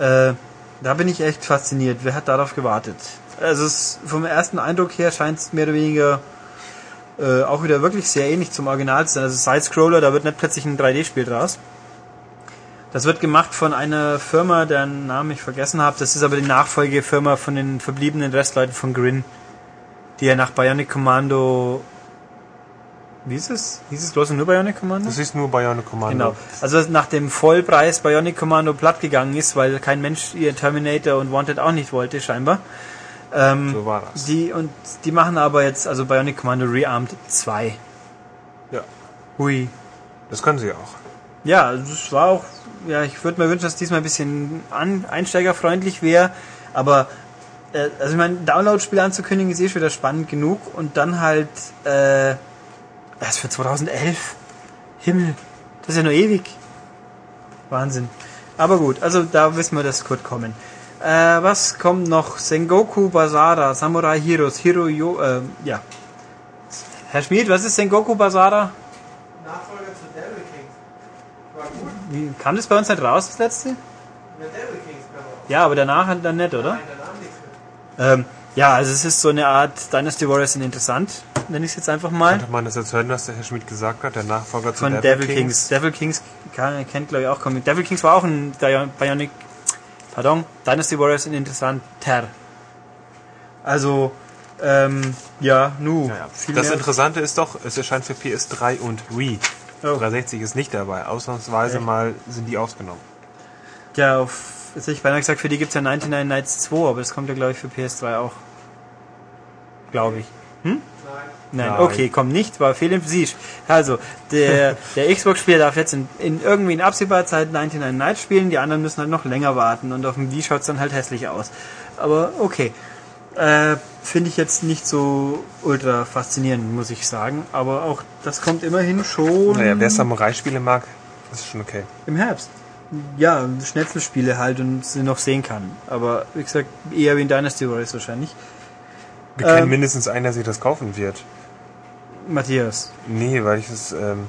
da bin ich echt fasziniert. Wer hat darauf gewartet? Also es, vom ersten Eindruck her scheint es mehr oder weniger äh, auch wieder wirklich sehr ähnlich zum Original zu sein. Also Side-Scroller, da wird nicht plötzlich ein 3D-Spiel draus. Das wird gemacht von einer Firma, deren Namen ich vergessen habe. Das ist aber die Nachfolgefirma von den verbliebenen Restleuten von Grin, die ja nach Bionic Commando wie ist es? Hieß es bloß nur Bionic Commando? Das ist nur Bionic Commando. Genau. Also nach dem Vollpreis Bionic Commando platt gegangen ist, weil kein Mensch ihr Terminator und Wanted auch nicht wollte, scheinbar. Ähm, so war das. Die, und die machen aber jetzt, also Bionic Commando Rearmed 2. Ja. Hui. Das können sie auch. Ja, das war auch, ja, ich würde mir wünschen, dass diesmal ein bisschen an, einsteigerfreundlich wäre, aber äh, also ich meine, Download-Spiel anzukündigen ist eh schon wieder spannend genug und dann halt äh, was für 2011? Himmel, das ist ja nur ewig. Wahnsinn. Aber gut, also da wissen wir, das wird kommen. Äh, was kommt noch? Sengoku Basara, Samurai Heroes, Hiro Yo, äh, ja. Herr Schmid, was ist Sengoku Basara? Nachfolger zu Devil Kings. War gut. Wie, kam das bei uns nicht raus, das letzte? Mit Devil Kings Ja, aber danach dann nicht, oder? Nein, danach nichts mehr. Ähm, ja, also es ist so eine Art Dynasty Warriors in interessant nenne ich es jetzt einfach mal. Könnte man das jetzt hören, was der Herr Schmidt gesagt hat, der Nachfolger zu Von Devil, Devil Kings. Kings. Devil Kings kann, kennt, glaube ich, auch Comic. Devil Kings war auch ein Bionic, pardon, Dynasty Warriors in interessanter. Also, ähm, ja, nu. Ja, ja. Das Interessante ist doch, es erscheint für PS3 und Wii. Oh. 360 ist nicht dabei. Ausnahmsweise Echt? mal sind die ausgenommen. Ja, auf, jetzt hätte ich beinahe gesagt, für die gibt es ja 99 Nights 2, aber das kommt ja, glaube ich, für PS3 auch. Glaube ich. Hm? Nein, Nein, okay, komm nicht, war fehlintensiv. Also, der, der Xbox-Spieler darf jetzt in, in irgendwie in absehbarer Zeit 99 Nights spielen, die anderen müssen halt noch länger warten und auf dem Wii schaut es dann halt hässlich aus. Aber okay. Äh, Finde ich jetzt nicht so ultra faszinierend, muss ich sagen. Aber auch das kommt immerhin schon. Naja, wer Samurai-Spiele mag, ist schon okay. Im Herbst. Ja, Schnetzelspiele halt und sie noch sehen kann. Aber wie gesagt, eher wie in Dynasty Warriors wahrscheinlich. Wir kennen ähm, mindestens einen, der sich das kaufen wird. Matthias. Nee, weil ich es, ähm,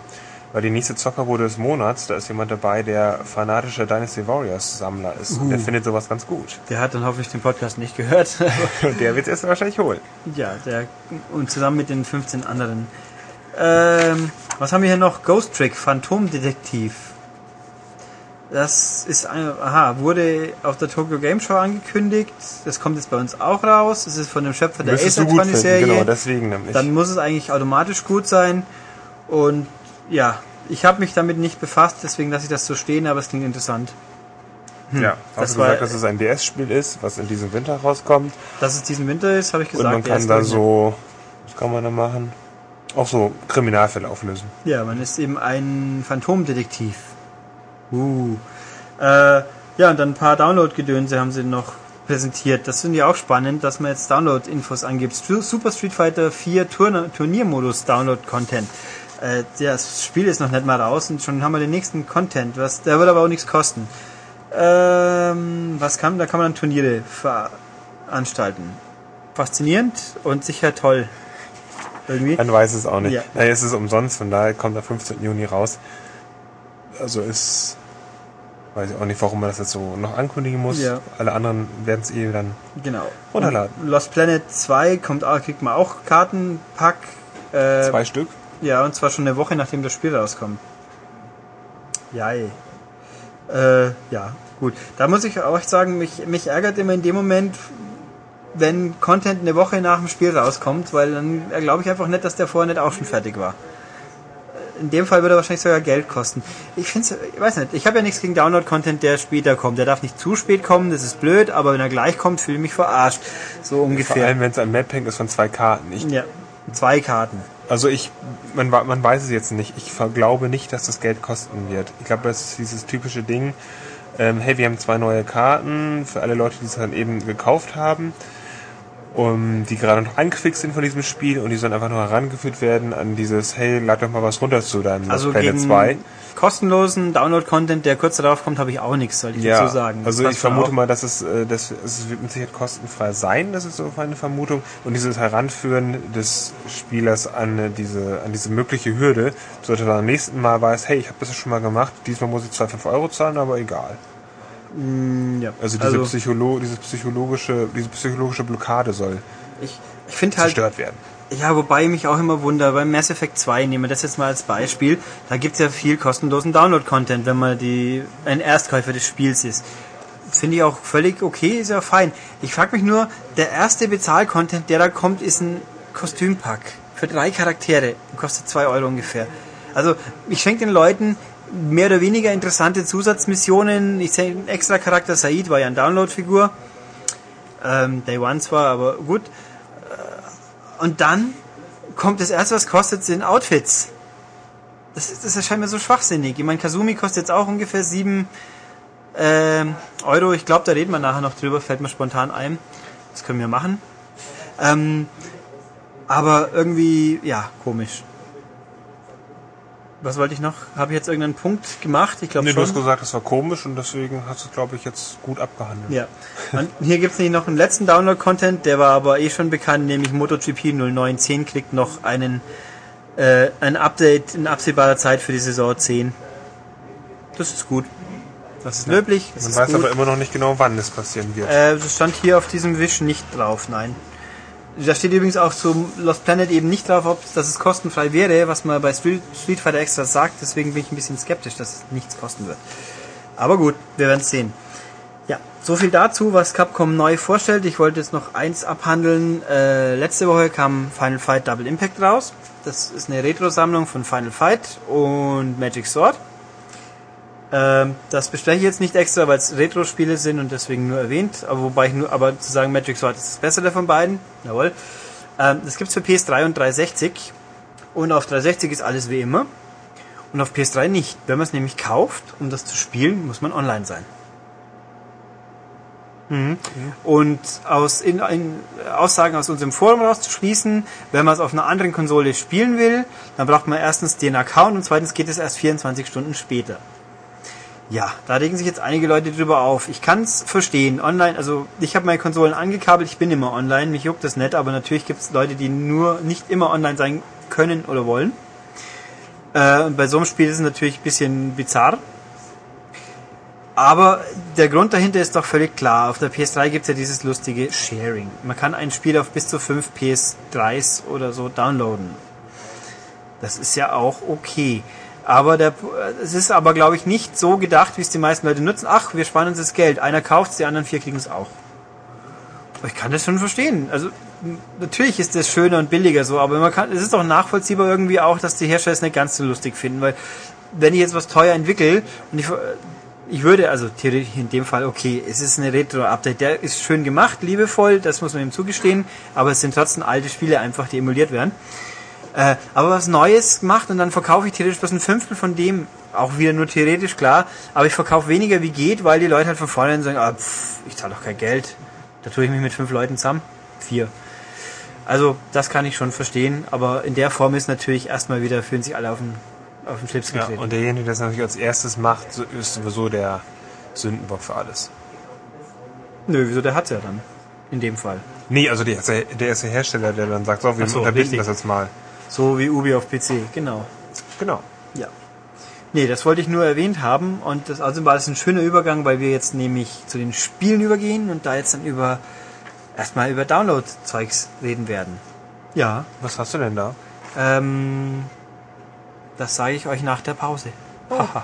weil die nächste Zockerbude des Monats, da ist jemand dabei, der fanatischer Dynasty Warriors Sammler ist. Uh. Der findet sowas ganz gut. Der hat dann hoffentlich den Podcast nicht gehört. und der wird es erst wahrscheinlich holen. Ja, der, und zusammen mit den 15 anderen. Ähm, was haben wir hier noch? Ghost Trick, Phantomdetektiv. Das ist ein, aha, wurde auf der Tokyo Game Show angekündigt. Das kommt jetzt bei uns auch raus. Das ist von dem Schöpfer der Ace Attorney Serie. Genau, deswegen nämlich. Dann muss es eigentlich automatisch gut sein. Und ja, ich habe mich damit nicht befasst, deswegen lasse ich das so stehen, aber es klingt interessant. Hm. Ja, hast du gesagt, dass es ein DS-Spiel ist, was in diesem Winter rauskommt. Dass es diesen Winter ist, habe ich gesagt. Und man kann da so, was kann man da machen? Auch so Kriminalfälle auflösen. Ja, man ist eben ein Phantomdetektiv. Uh. Äh, ja, und dann ein paar Download-Gedönse haben sie noch präsentiert. Das finde ich auch spannend, dass man jetzt Download-Infos angibt. Super Street Fighter 4 Turn Turniermodus Download-Content. Äh, das Spiel ist noch nicht mal raus und schon haben wir den nächsten Content. Was, der wird aber auch nichts kosten. Ähm, was kann, da kann man dann Turniere veranstalten. Faszinierend und sicher toll. Irgendwie. Man weiß es auch nicht. Ja. Naja, es ist umsonst, von daher kommt der 15. Juni raus. Also ist Weiß ich auch nicht, warum man das jetzt so noch ankündigen muss. Ja. Alle anderen werden es eh dann genau. runterladen. Und Lost Planet 2 kommt auch, kriegt man auch Kartenpack. Äh, Zwei Stück? Ja, und zwar schon eine Woche nachdem das Spiel rauskommt. Jai. Äh, ja, gut. Da muss ich auch sagen, mich, mich ärgert immer in dem Moment, wenn Content eine Woche nach dem Spiel rauskommt, weil dann glaube ich einfach nicht, dass der vorher nicht auch schon fertig war in dem Fall würde er wahrscheinlich sogar Geld kosten. Ich finde ich weiß nicht, ich habe ja nichts gegen Download-Content, der später kommt. Der darf nicht zu spät kommen, das ist blöd, aber wenn er gleich kommt, fühle ich mich verarscht. So ungefähr. Vor allem, wenn es an Map hängt, ist von zwei Karten. Ich, ja, zwei Karten. Also ich, man, man weiß es jetzt nicht. Ich glaube nicht, dass das Geld kosten wird. Ich glaube, das ist dieses typische Ding, ähm, hey, wir haben zwei neue Karten für alle Leute, die es dann eben gekauft haben um, die gerade noch angefixt sind von diesem Spiel und die sollen einfach nur herangeführt werden an dieses, hey, lad doch mal was runter zu deinem also Planet 2. Kostenlosen Download-Content, der kurz darauf kommt, habe ich auch nichts, soll ich ja, dazu sagen. Also ich vermute mal, dass es, äh, das, es wird mit Sicherheit kostenfrei sein, das ist so meine Vermutung. Und dieses Heranführen des Spielers an äh, diese, an diese mögliche Hürde, sollte dann am nächsten Mal weiß, hey, ich habe das schon mal gemacht, diesmal muss ich zwar 5 Euro zahlen, aber egal. Mm, ja. Also diese, also, Psycholo diese psychologische, diese psychologische Blockade soll ich, ich halt, zerstört werden. Ja, wobei ich mich auch immer wundere, beim Mass Effect 2, nehmen wir das jetzt mal als Beispiel, da gibt es ja viel kostenlosen Download-Content, wenn man die, ein Erstkäufer des Spiels ist. Finde ich auch völlig okay, ist ja fein. Ich frage mich nur, der erste Bezahl-Content, der da kommt, ist ein Kostümpack für drei Charaktere. Kostet zwei Euro ungefähr. Also ich schenke den Leuten mehr oder weniger interessante Zusatzmissionen. Ich sehe, extra Charakter Said war ja eine Download-Figur. Ähm, Day One zwar, aber gut. Äh, und dann kommt das erste, was kostet, sind Outfits. Das, ist, das erscheint mir so schwachsinnig. Ich meine, Kazumi kostet jetzt auch ungefähr 7 ähm, Euro. Ich glaube, da reden wir nachher noch drüber, fällt mir spontan ein. Das können wir machen. Ähm, aber irgendwie, ja, komisch was wollte ich noch? Habe ich jetzt irgendeinen Punkt gemacht? Ich glaube nee, schon. du hast gesagt, das war komisch und deswegen hast du es, glaube ich, jetzt gut abgehandelt. Ja. Und hier gibt es nämlich noch einen letzten Download-Content, der war aber eh schon bekannt, nämlich MotoGP 0910 kriegt noch einen äh, ein Update in absehbarer Zeit für die Saison 10. Das ist gut. Das ist löblich. Man weiß gut. aber immer noch nicht genau, wann das passieren wird. Äh, das stand hier auf diesem Wisch nicht drauf, nein. Da steht übrigens auch zu Lost Planet eben nicht drauf, ob dass es kostenfrei wäre, was man bei Street, Street Fighter Extra sagt. Deswegen bin ich ein bisschen skeptisch, dass es nichts kosten wird. Aber gut, wir werden es sehen. Ja, so viel dazu, was Capcom neu vorstellt. Ich wollte jetzt noch eins abhandeln. Äh, letzte Woche kam Final Fight Double Impact raus. Das ist eine Retro-Sammlung von Final Fight und Magic Sword. Ähm, das bespreche ich jetzt nicht extra, weil es Retro-Spiele sind und deswegen nur erwähnt. Aber wobei ich nur, aber zu sagen, Magic Sword ist das bessere von beiden. Jawohl. Ähm, das gibt's für PS3 und 360. Und auf 360 ist alles wie immer. Und auf PS3 nicht. Wenn man es nämlich kauft, um das zu spielen, muss man online sein. Mhm. Und aus in, in, Aussagen aus unserem Forum rauszuschließen, wenn man es auf einer anderen Konsole spielen will, dann braucht man erstens den Account und zweitens geht es erst 24 Stunden später. Ja, da regen sich jetzt einige Leute drüber auf. Ich kann es verstehen. Online, also ich habe meine Konsolen angekabelt, ich bin immer online, mich juckt das nicht, aber natürlich gibt es Leute, die nur nicht immer online sein können oder wollen. Äh, und bei so einem Spiel ist es natürlich ein bisschen bizarr. Aber der Grund dahinter ist doch völlig klar. Auf der PS3 gibt es ja dieses lustige Sharing. Man kann ein Spiel auf bis zu 5 PS3s oder so downloaden. Das ist ja auch okay. Aber der, es ist aber, glaube ich, nicht so gedacht, wie es die meisten Leute nutzen. Ach, wir sparen uns das Geld. Einer kauft es, die anderen vier kriegen es auch. Ich kann das schon verstehen. Also natürlich ist das schöner und billiger so, aber man kann, es ist doch nachvollziehbar irgendwie auch, dass die Hersteller es nicht ganz so lustig finden, weil wenn ich jetzt was teuer entwickle und ich, ich würde, also theoretisch in dem Fall, okay, es ist eine Retro-Update, der ist schön gemacht, liebevoll, das muss man ihm zugestehen, aber es sind trotzdem alte Spiele einfach, die emuliert werden. Äh, aber was Neues gemacht und dann verkaufe ich theoretisch bloß ein Fünftel von dem, auch wieder nur theoretisch, klar, aber ich verkaufe weniger wie geht, weil die Leute halt von vornherein sagen, ah, pff, ich zahle doch kein Geld, da tue ich mich mit fünf Leuten zusammen. Vier. Also, das kann ich schon verstehen, aber in der Form ist natürlich erstmal wieder, fühlen sich alle auf den, auf den Schlips getreten. Ja, und derjenige, der das natürlich als erstes macht, ist sowieso der Sündenbock für alles. Nö, wieso, der hat's ja dann. In dem Fall. Nee, also der, der erste Hersteller, der dann sagt, so, wir so, unterbinden das jetzt mal. So wie Ubi auf PC, genau. Genau. Ja. Nee, das wollte ich nur erwähnt haben und das also war das ein schöner Übergang, weil wir jetzt nämlich zu den Spielen übergehen und da jetzt dann über erstmal über Download-Zeugs reden werden. Ja. Was hast du denn da? Ähm, das sage ich euch nach der Pause. Oh. Haha.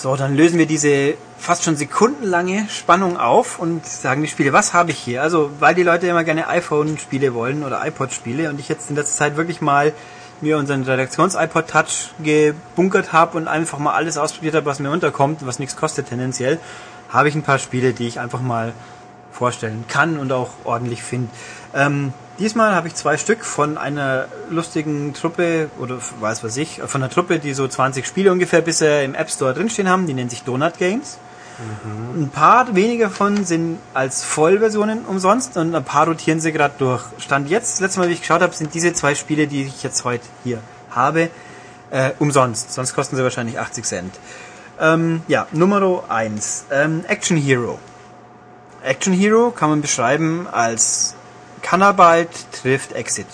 So, dann lösen wir diese fast schon sekundenlange Spannung auf und sagen die Spiele, was habe ich hier? Also, weil die Leute immer gerne iPhone-Spiele wollen oder iPod-Spiele und ich jetzt in letzter Zeit wirklich mal mir unseren Redaktions-iPod Touch gebunkert habe und einfach mal alles ausprobiert habe, was mir unterkommt, was nichts kostet tendenziell, habe ich ein paar Spiele, die ich einfach mal vorstellen kann und auch ordentlich finde. Ähm, diesmal habe ich zwei Stück von einer lustigen Truppe oder weiß was ich, von einer Truppe, die so 20 Spiele ungefähr bisher im App Store drinstehen haben, die nennt sich Donut Games. Mhm. Ein paar weniger von sind als Vollversionen umsonst und ein paar rotieren sie gerade durch. Stand jetzt, das letzte Mal, wie ich geschaut habe, sind diese zwei Spiele, die ich jetzt heute hier habe, äh, umsonst. Sonst kosten sie wahrscheinlich 80 Cent. Ähm, ja, Nummer 1. Ähm, Action Hero. Action Hero kann man beschreiben als Cannabalt trifft Exit.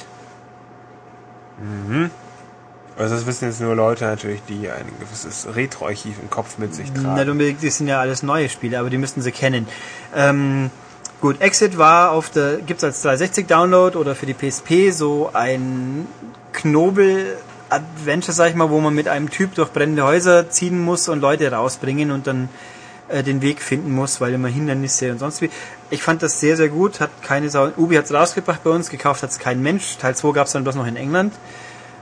Mhm. Also das wissen jetzt nur Leute natürlich, die ein gewisses Retro-Archiv im Kopf mit sich tragen. Nicht unbedingt, das sind ja alles neue Spiele, aber die müssten sie kennen. Ähm, gut, Exit war auf der, gibt's als 360 Download oder für die PSP so ein Knobel Adventure, sag ich mal, wo man mit einem Typ durch brennende Häuser ziehen muss und Leute rausbringen und dann äh, den Weg finden muss, weil immer Hindernisse und sonst wie. Ich fand das sehr, sehr gut, hat keine Sau. Ubi hat es rausgebracht bei uns, gekauft hat es kein Mensch. Teil 2 gab es dann bloß noch in England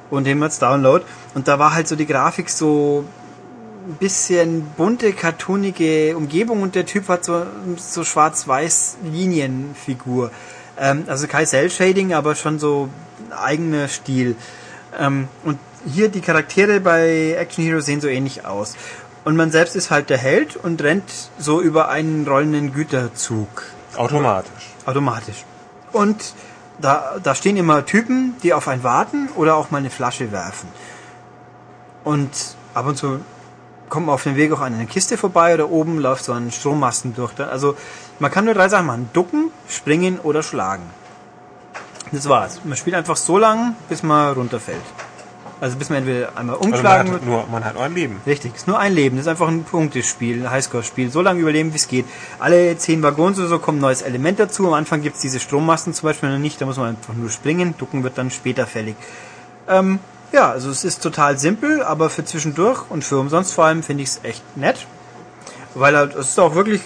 und den als Download. Und da war halt so die Grafik so ein bisschen bunte, cartoonige Umgebung und der Typ hat so, so schwarz-weiß Linienfigur. Ähm, also kein Cell-Shading, aber schon so eigener Stil. Ähm, und hier die Charaktere bei Action Hero sehen so ähnlich aus. Und man selbst ist halt der Held und rennt so über einen rollenden Güterzug. Automatisch. Automatisch. Und da, da stehen immer Typen, die auf einen warten oder auch mal eine Flasche werfen. Und ab und zu kommt man auf dem Weg auch an eine Kiste vorbei oder oben läuft so ein Strommasten durch. Also man kann nur drei Sachen machen. Ducken, springen oder schlagen. Das war's. Man spielt einfach so lang, bis man runterfällt. Also bis man entweder einmal umschlagen also man hat, nur, man hat nur ein Leben. Richtig, ist nur ein Leben. Das ist einfach ein Punktespiel, ein Highscore-Spiel. So lange überleben, wie es geht. Alle zehn Waggons oder so kommen ein neues Element dazu. Am Anfang gibt's diese Strommasten zum Beispiel noch nicht. Da muss man einfach nur springen. Ducken wird dann später fällig. Ähm, ja, also es ist total simpel, aber für zwischendurch und für umsonst vor allem finde ich es echt nett. Weil halt, es ist auch wirklich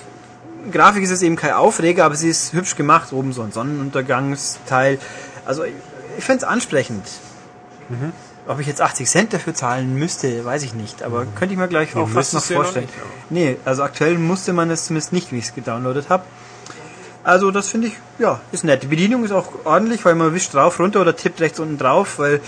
Grafik ist es eben kein Aufreger, aber sie ist hübsch gemacht. Oben so ein Sonnenuntergangsteil. Also ich, ich finde es ansprechend. Mhm. Ob ich jetzt 80 Cent dafür zahlen müsste, weiß ich nicht. Aber mhm. könnte ich mir gleich auch fast noch vorstellen. Noch nicht, nee, also aktuell musste man es zumindest nicht, wie ich es gedownloadet habe. Also das finde ich, ja, ist nett. Die Bedienung ist auch ordentlich, weil man wischt drauf, runter oder tippt rechts unten drauf, weil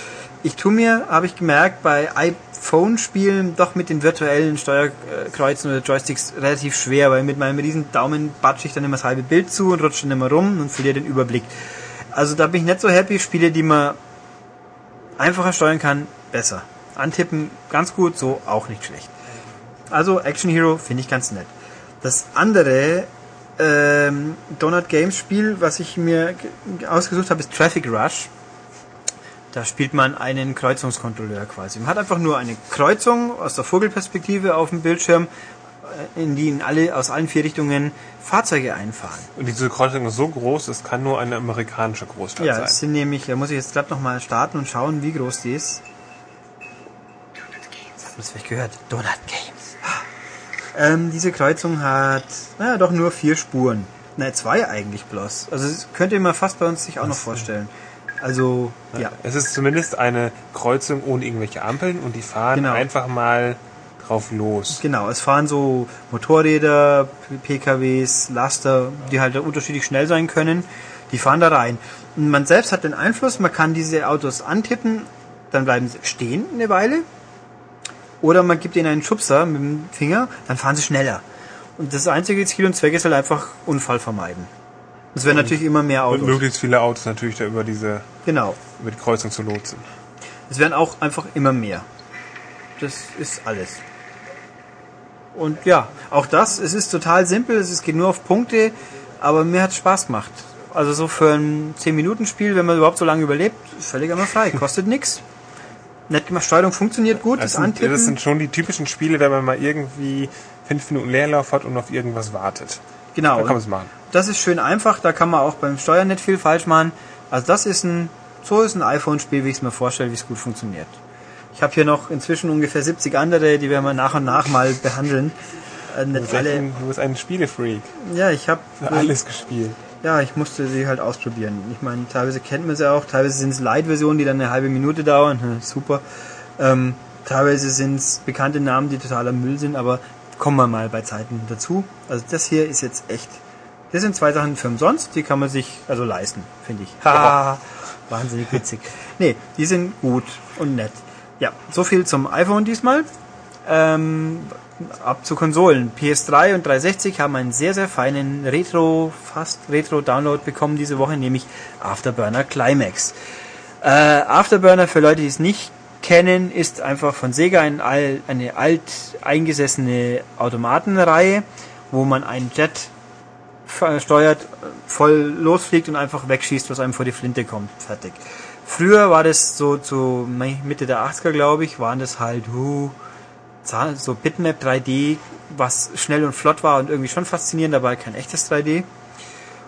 ich tue mir, habe ich gemerkt, bei iPhone-Spielen doch mit den virtuellen Steuerkreuzen oder Joysticks relativ schwer, weil mit meinem riesen Daumen batsche ich dann immer das halbe Bild zu und rutsche dann immer rum und verliere den Überblick. Also da bin ich nicht so happy. Spiele, die man einfacher steuern kann, besser. Antippen ganz gut, so auch nicht schlecht. Also Action Hero finde ich ganz nett. Das andere ähm, Donut Games Spiel, was ich mir ausgesucht habe, ist Traffic Rush. Da spielt man einen Kreuzungskontrolleur quasi. Man hat einfach nur eine Kreuzung aus der Vogelperspektive auf dem Bildschirm, in die in alle, aus allen vier Richtungen Fahrzeuge einfahren. Und diese Kreuzung ist so groß, es kann nur eine amerikanische Großstadt ja, sein. Ja, es sind nämlich, da muss ich jetzt gerade nochmal starten und schauen, wie groß die ist. Das hat man es vielleicht gehört. Donut Games. Ähm, diese Kreuzung hat, naja, doch nur vier Spuren. Nein, zwei eigentlich bloß. Also das könnte man fast bei uns sich auch noch vorstellen. Also, ja. Es ist zumindest eine Kreuzung ohne irgendwelche Ampeln und die fahren genau. einfach mal drauf los. Genau, es fahren so Motorräder, PKWs, Laster, die halt unterschiedlich schnell sein können. Die fahren da rein. Und man selbst hat den Einfluss, man kann diese Autos antippen, dann bleiben sie stehen eine Weile. Oder man gibt ihnen einen Schubser mit dem Finger, dann fahren sie schneller. Und das einzige Ziel und Zweck ist halt einfach Unfall vermeiden. Es werden natürlich immer mehr Autos. Und möglichst viele Autos natürlich da über diese Genau. über die Kreuzung zu lotsen. Es werden auch einfach immer mehr. Das ist alles. Und ja, auch das, es ist total simpel, es geht nur auf Punkte, aber mir hat Spaß gemacht. Also so für ein 10-Minuten-Spiel, wenn man überhaupt so lange überlebt, völlig einmal frei, kostet nichts. Nett gemacht, Steuerung funktioniert gut, Das das, sind, Antippen. das sind schon die typischen Spiele, wenn man mal irgendwie fünf Minuten Leerlauf hat und auf irgendwas wartet. genau. Da kann man es machen. Das ist schön einfach, da kann man auch beim Steuern nicht viel falsch machen. Also das ist ein, so ist ein iPhone-Spiel, wie ich es mir vorstelle, wie es gut funktioniert. Ich habe hier noch inzwischen ungefähr 70 andere, die werden wir nach und nach mal behandeln. Äh, Du nicht bist, alle. ein, du bist ein Spielefreak. Ja, ich habe Alles gespielt. Ja, ich musste sie halt ausprobieren. Ich meine, teilweise kennt man sie auch, teilweise sind es Light-Versionen, die dann eine halbe Minute dauern. Hm, Super. Ähm, teilweise sind es bekannte Namen, die totaler Müll sind, aber kommen wir mal bei Zeiten dazu. Also das hier ist jetzt echt. Das sind zwei Sachen für umsonst, die kann man sich also leisten, finde ich. Haha, wahnsinnig witzig. Nee, die sind gut und nett. Ja, so viel zum iPhone diesmal. Ähm, ab zu Konsolen. PS3 und 360 haben einen sehr, sehr feinen Retro, fast Retro-Download bekommen diese Woche, nämlich Afterburner Climax. Äh, Afterburner, für Leute, die es nicht kennen, ist einfach von Sega ein, eine alt eingesessene Automatenreihe, wo man einen Jet steuert, voll losfliegt und einfach wegschießt, was einem vor die Flinte kommt. Fertig. Früher war das so zu Mitte der 80er, glaube ich, waren das halt Zahl- so Bitmap 3D, was schnell und flott war und irgendwie schon faszinierend, aber kein echtes 3D.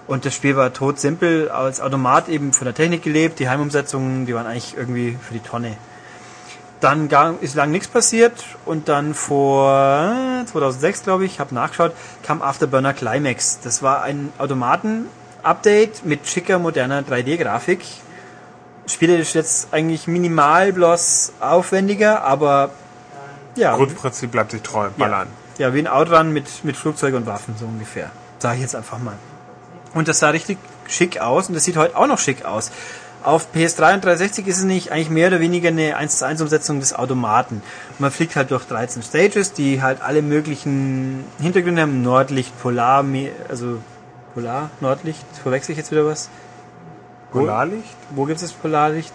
Und das Spiel war tot simpel, als Automat eben von der Technik gelebt. Die Heimumsetzungen, die waren eigentlich irgendwie für die Tonne. Dann ist lang nichts passiert und dann vor äh, 2006, glaube ich, habe nachgeschaut, kam Afterburner Climax. Das war ein Automaten-Update mit schicker, moderner 3D-Grafik. Spiele ist jetzt eigentlich minimal bloß aufwendiger, aber ja, Grundprinzip bleibt sich treu. Ballern. ja, ja, wie ein Outrun mit, mit Flugzeug und Waffen, so ungefähr. Sag ich jetzt einfach mal. Und das sah richtig schick aus und das sieht heute auch noch schick aus. Auf PS3 und 360 ist es nicht eigentlich mehr oder weniger eine 1 zu 1 Umsetzung des Automaten. Man fliegt halt durch 13 Stages, die halt alle möglichen Hintergründe haben. Nordlicht, Polar, also Polar, Nordlicht, verwechsel ich jetzt wieder was? Polarlicht? Wo gibt es Polarlicht?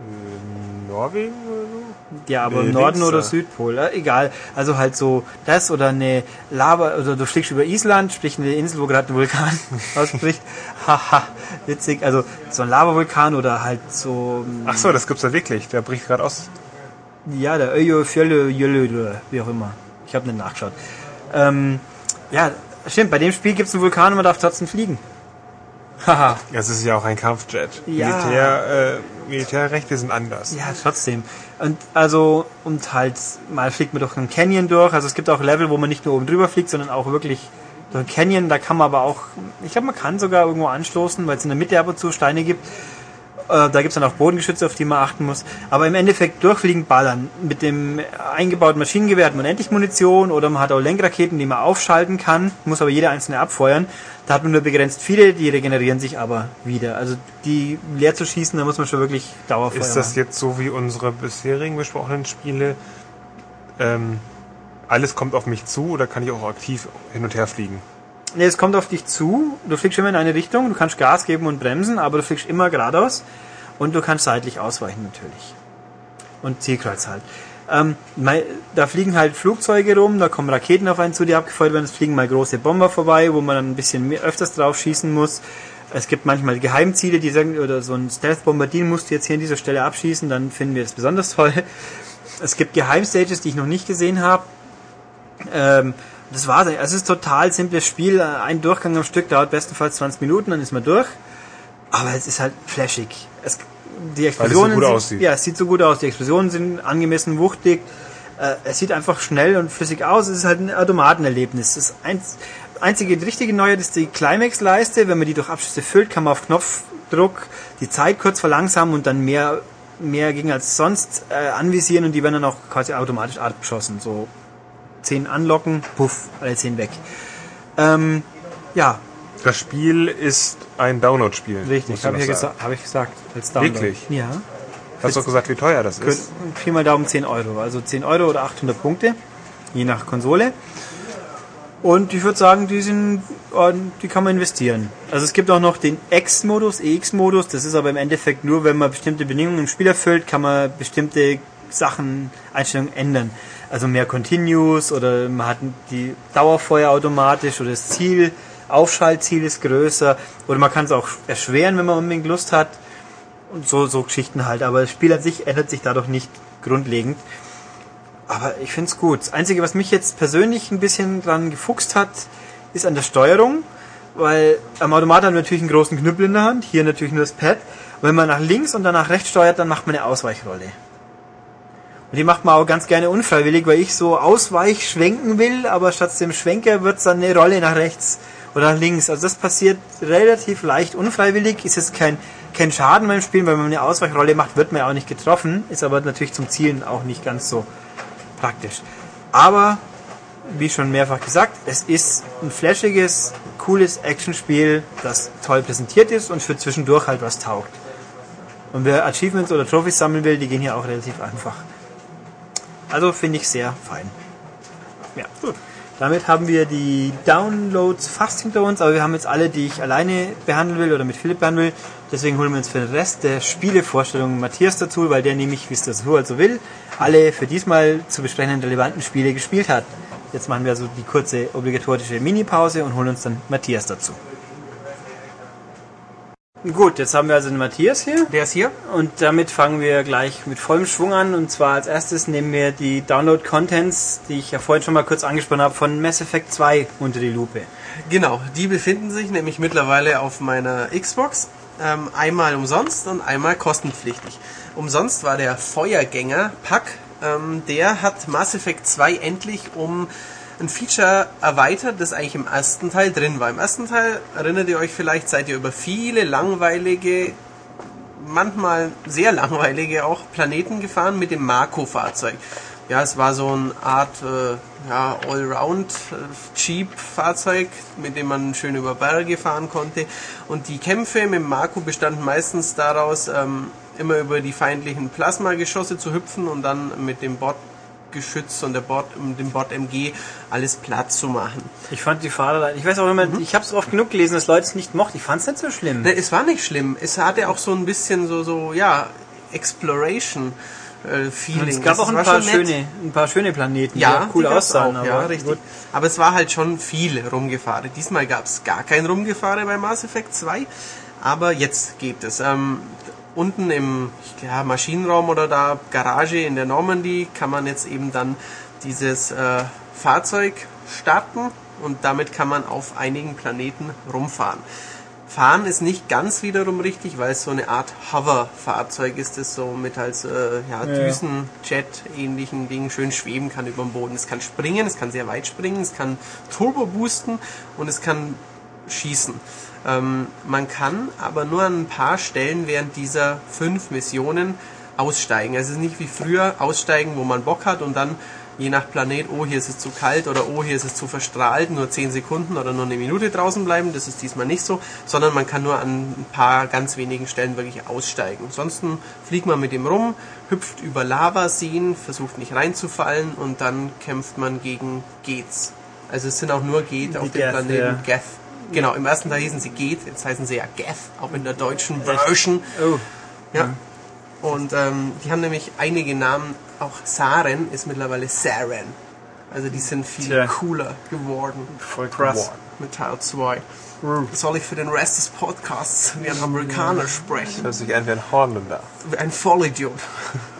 In Norwegen oder so? Ja, aber Nee, Norden links oder. Südpol, äh, egal. Also halt so das oder eine Lava, oder du fliegst über Island, sprich eine Insel, wo gerade ein Vulkan ausbricht. Haha, witzig. Also so ein Lavavulkan oder halt so, mm, Ach so, das gibt's ja wirklich. Der bricht gerade aus. ja, der Öjo, Fjölle, Jölle, wie auch immer. Ich habe nicht nachgeschaut. Ähm, ja, stimmt, bei dem Spiel gibt es einen Vulkan und man darf trotzdem fliegen. Haha. Es ist ja auch ein Kampfjet. Ja. Militär, äh, Militärrechte sind anders. Ja, trotzdem. Und also, und halt, mal fliegt man durch einen Canyon durch. Also es gibt auch Level, wo man nicht nur oben drüber fliegt, sondern auch wirklich durch einen Canyon. Da kann man aber auch, ich glaube, man kann sogar irgendwo anstoßen, weil es in der Mitte ab und zu Steine gibt. Äh, da gibt's dann auch Bodengeschütze, auf die man achten muss. Aber im Endeffekt durchfliegen, ballern. Mit dem eingebauten Maschinengewehr hat man endlich Munition oder man hat auch Lenkraketen, die man aufschalten kann, muss aber jede einzelne abfeuern. Da hat man nur begrenzt viele, die regenerieren sich aber wieder. Also die leer zu schießen, da muss man schon wirklich Dauerfeuer Ist das machen. jetzt so wie unsere bisherigen besprochenen Spiele? Ähm, alles kommt auf mich zu oder kann ich auch aktiv hin und her fliegen? Nee, es kommt auf dich zu. Du fliegst immer in eine Richtung. Du kannst Gas geben und bremsen, aber du fliegst immer geradeaus. Und du kannst seitlich ausweichen natürlich. Und Zielkreuz halt. Ähm, da fliegen halt Flugzeuge rum, da kommen Raketen auf einen zu, die abgefeuert werden. Es fliegen mal große Bomber vorbei, wo man dann ein bisschen mehr, öfters drauf schießen muss. Es gibt manchmal Geheimziele, die sagen, oder so ein Stealth-Bomber, den musst du jetzt hier an dieser Stelle abschießen, dann finden wir das besonders toll. Es gibt Geheimstages, die ich noch nicht gesehen habe. Ähm, das war's. eigentlich. Es ist ein total simples Spiel. Ein Durchgang am Stück dauert bestenfalls 20 Minuten, dann ist man durch. Aber es ist halt flashig. Es, die Explosionen gut sind. Ja, es sieht so gut aus. Die Explosionen sind angemessen wuchtig. Äh, es sieht einfach schnell und flüssig aus. Es ist halt ein Automatenerlebnis. Das einz, einzige richtige Neuheit ist die Climax-Leiste. Wenn man die durch Abschüsse füllt, kann man auf Knopfdruck die Zeit kurz verlangsamen und dann mehr mehr ging als sonst äh, anvisieren und die werden dann auch quasi automatisch abgeschossen. So 10 anlocken, puff, alle 10 weg. Ähm, ja. Das Spiel ist ein Download-Spiel. Richtig, habe ich, ja hab ich gesagt. Als Download. Wirklich? Ja. Hast du auch gesagt, wie teuer das ist? Pi mal Daumen 10 Euro. Also 10 Euro oder 800 Punkte, je nach Konsole. Und ich würde sagen, die sind, die kann man investieren. Also es gibt auch noch den X-Modus, EX-Modus. Das ist aber im Endeffekt nur, wenn man bestimmte Bedingungen im Spiel erfüllt, kann man bestimmte Sachen, Einstellungen ändern. Also mehr Continuous oder man hat die Dauerfeuer automatisch oder das Ziel, Aufschaltziel ist größer oder man kann es auch erschweren, wenn man unbedingt Lust hat und so, so Geschichten halt. Aber das Spiel an sich ändert sich dadurch nicht grundlegend. Aber ich finde es gut. Das Einzige, was mich jetzt persönlich ein bisschen dran gefuchst hat, ist an der Steuerung. Weil am Automat haben wir natürlich einen großen Knüppel in der Hand, hier natürlich nur das Pad. Und wenn man nach links und dann nach rechts steuert, dann macht man eine Ausweichrolle. Und die macht man auch ganz gerne unfreiwillig, weil ich so ausweich schwenken will, aber statt dem Schwenker wird es dann eine Rolle nach rechts oder nach links. Also das passiert relativ leicht unfreiwillig. Ist jetzt kein, kein Schaden beim Spielen, weil man eine Ausweichrolle macht, wird man ja auch nicht getroffen. Ist aber natürlich zum Zielen auch nicht ganz so praktisch. Aber, wie schon mehrfach gesagt, es ist ein flashiges, cooles Actionspiel, das toll präsentiert ist und für zwischendurch halt was taugt. Und wer Achievements oder Trophies sammeln will, die gehen hier auch relativ einfach. Also finde ich sehr fein. Ja, gut. Damit haben wir die Downloads fast hinter uns, aber wir haben jetzt alle, die ich alleine behandeln will oder mit Philipp behandeln will. Deswegen holen wir uns für den Rest der Spielevorstellung Matthias dazu, weil der nämlich, wie es das so also will, alle für diesmal zu besprechenden relevanten Spiele gespielt hat. Jetzt machen wir also die kurze obligatorische Mini-Pause und holen uns dann Matthias dazu. Gut, jetzt haben wir also den Matthias hier. Der ist hier. Und damit fangen wir gleich mit vollem Schwung an. Und zwar als erstes nehmen wir die Download-Contents, die ich ja vorhin schon mal kurz angesprochen habe, von Mass Effect 2 unter die Lupe. Genau, die befinden sich nämlich mittlerweile auf meiner Xbox. Ähm, einmal umsonst und einmal kostenpflichtig. Umsonst war der Feuergänger-Pack. Ähm, der hat Mass Effect 2 endlich um ein Feature erweitert, das eigentlich im ersten Teil drin war. Im ersten Teil erinnert ihr euch vielleicht, seid ihr über viele langweilige, manchmal sehr langweilige auch Planeten gefahren mit dem Marco-Fahrzeug. Ja, es war so eine Art äh, ja, Allround-Jeep-Fahrzeug, mit dem man schön über Berge fahren konnte. Und die Kämpfe mit dem Marco bestanden meistens daraus, ähm, immer über die feindlichen Plasmageschosse zu hüpfen und dann mit dem Bot Geschütz und der Bord, dem Bord MG alles platt zu machen. Ich fand die Fahrer, ich weiß auch immer, mhm. ich habe es oft genug gelesen, dass Leute es nicht mochten. Ich fand es nicht so schlimm. Ne, es war nicht schlimm. Es hatte auch so ein bisschen so, so ja, Exploration. Äh, Feeling. Es gab auch ein paar, schöne, ein paar schöne Planeten, ja, die cool aussahen. Auch, ja, richtig. Gut. Aber es war halt schon viel Rumgefahren. Diesmal gab es gar kein Rumgefahren bei Mass Effect 2. Aber jetzt geht es. Ähm, unten im ja, Maschinenraum oder da Garage in der Normandie kann man jetzt eben dann dieses äh, Fahrzeug starten und damit kann man auf einigen Planeten rumfahren. Fahren ist nicht ganz wiederum richtig, weil es so eine Art Hover-Fahrzeug ist, das so mit als äh, ja, Düsenjet-ähnlichen Dingen schön schweben kann über dem Boden. Es kann springen, es kann sehr weit springen, es kann Turbo boosten und es kann schießen. Ähm, man kann aber nur an ein paar Stellen während dieser fünf Missionen aussteigen. Es ist nicht wie früher aussteigen, wo man Bock hat und dann je nach Planet, oh, hier ist es zu kalt oder oh, hier ist es zu verstrahlt, nur zehn Sekunden oder nur eine Minute draußen bleiben. Das ist diesmal nicht so, sondern man kann nur an ein paar ganz wenigen Stellen wirklich aussteigen. Ansonsten fliegt man mit dem rum, hüpft über Lavaseen, versucht nicht reinzufallen und dann kämpft man gegen Gates. Also es sind auch nur Gate auf dem Planeten ja. Geth. Genau, im ersten Teil hießen sie Geht, jetzt heißen sie ja Geth, auch in der deutschen Version. Oh. Ja. Mhm. Und ähm, die haben nämlich einige Namen, auch Saren ist mittlerweile Saren. Also die sind viel Tja. cooler geworden. Voll krass. Mit Teil 2. Mhm. Soll ich für den Rest des Podcasts wie ein Amerikaner sprechen? Das hört sich an wie ein Holländer. Ein Vollidiot.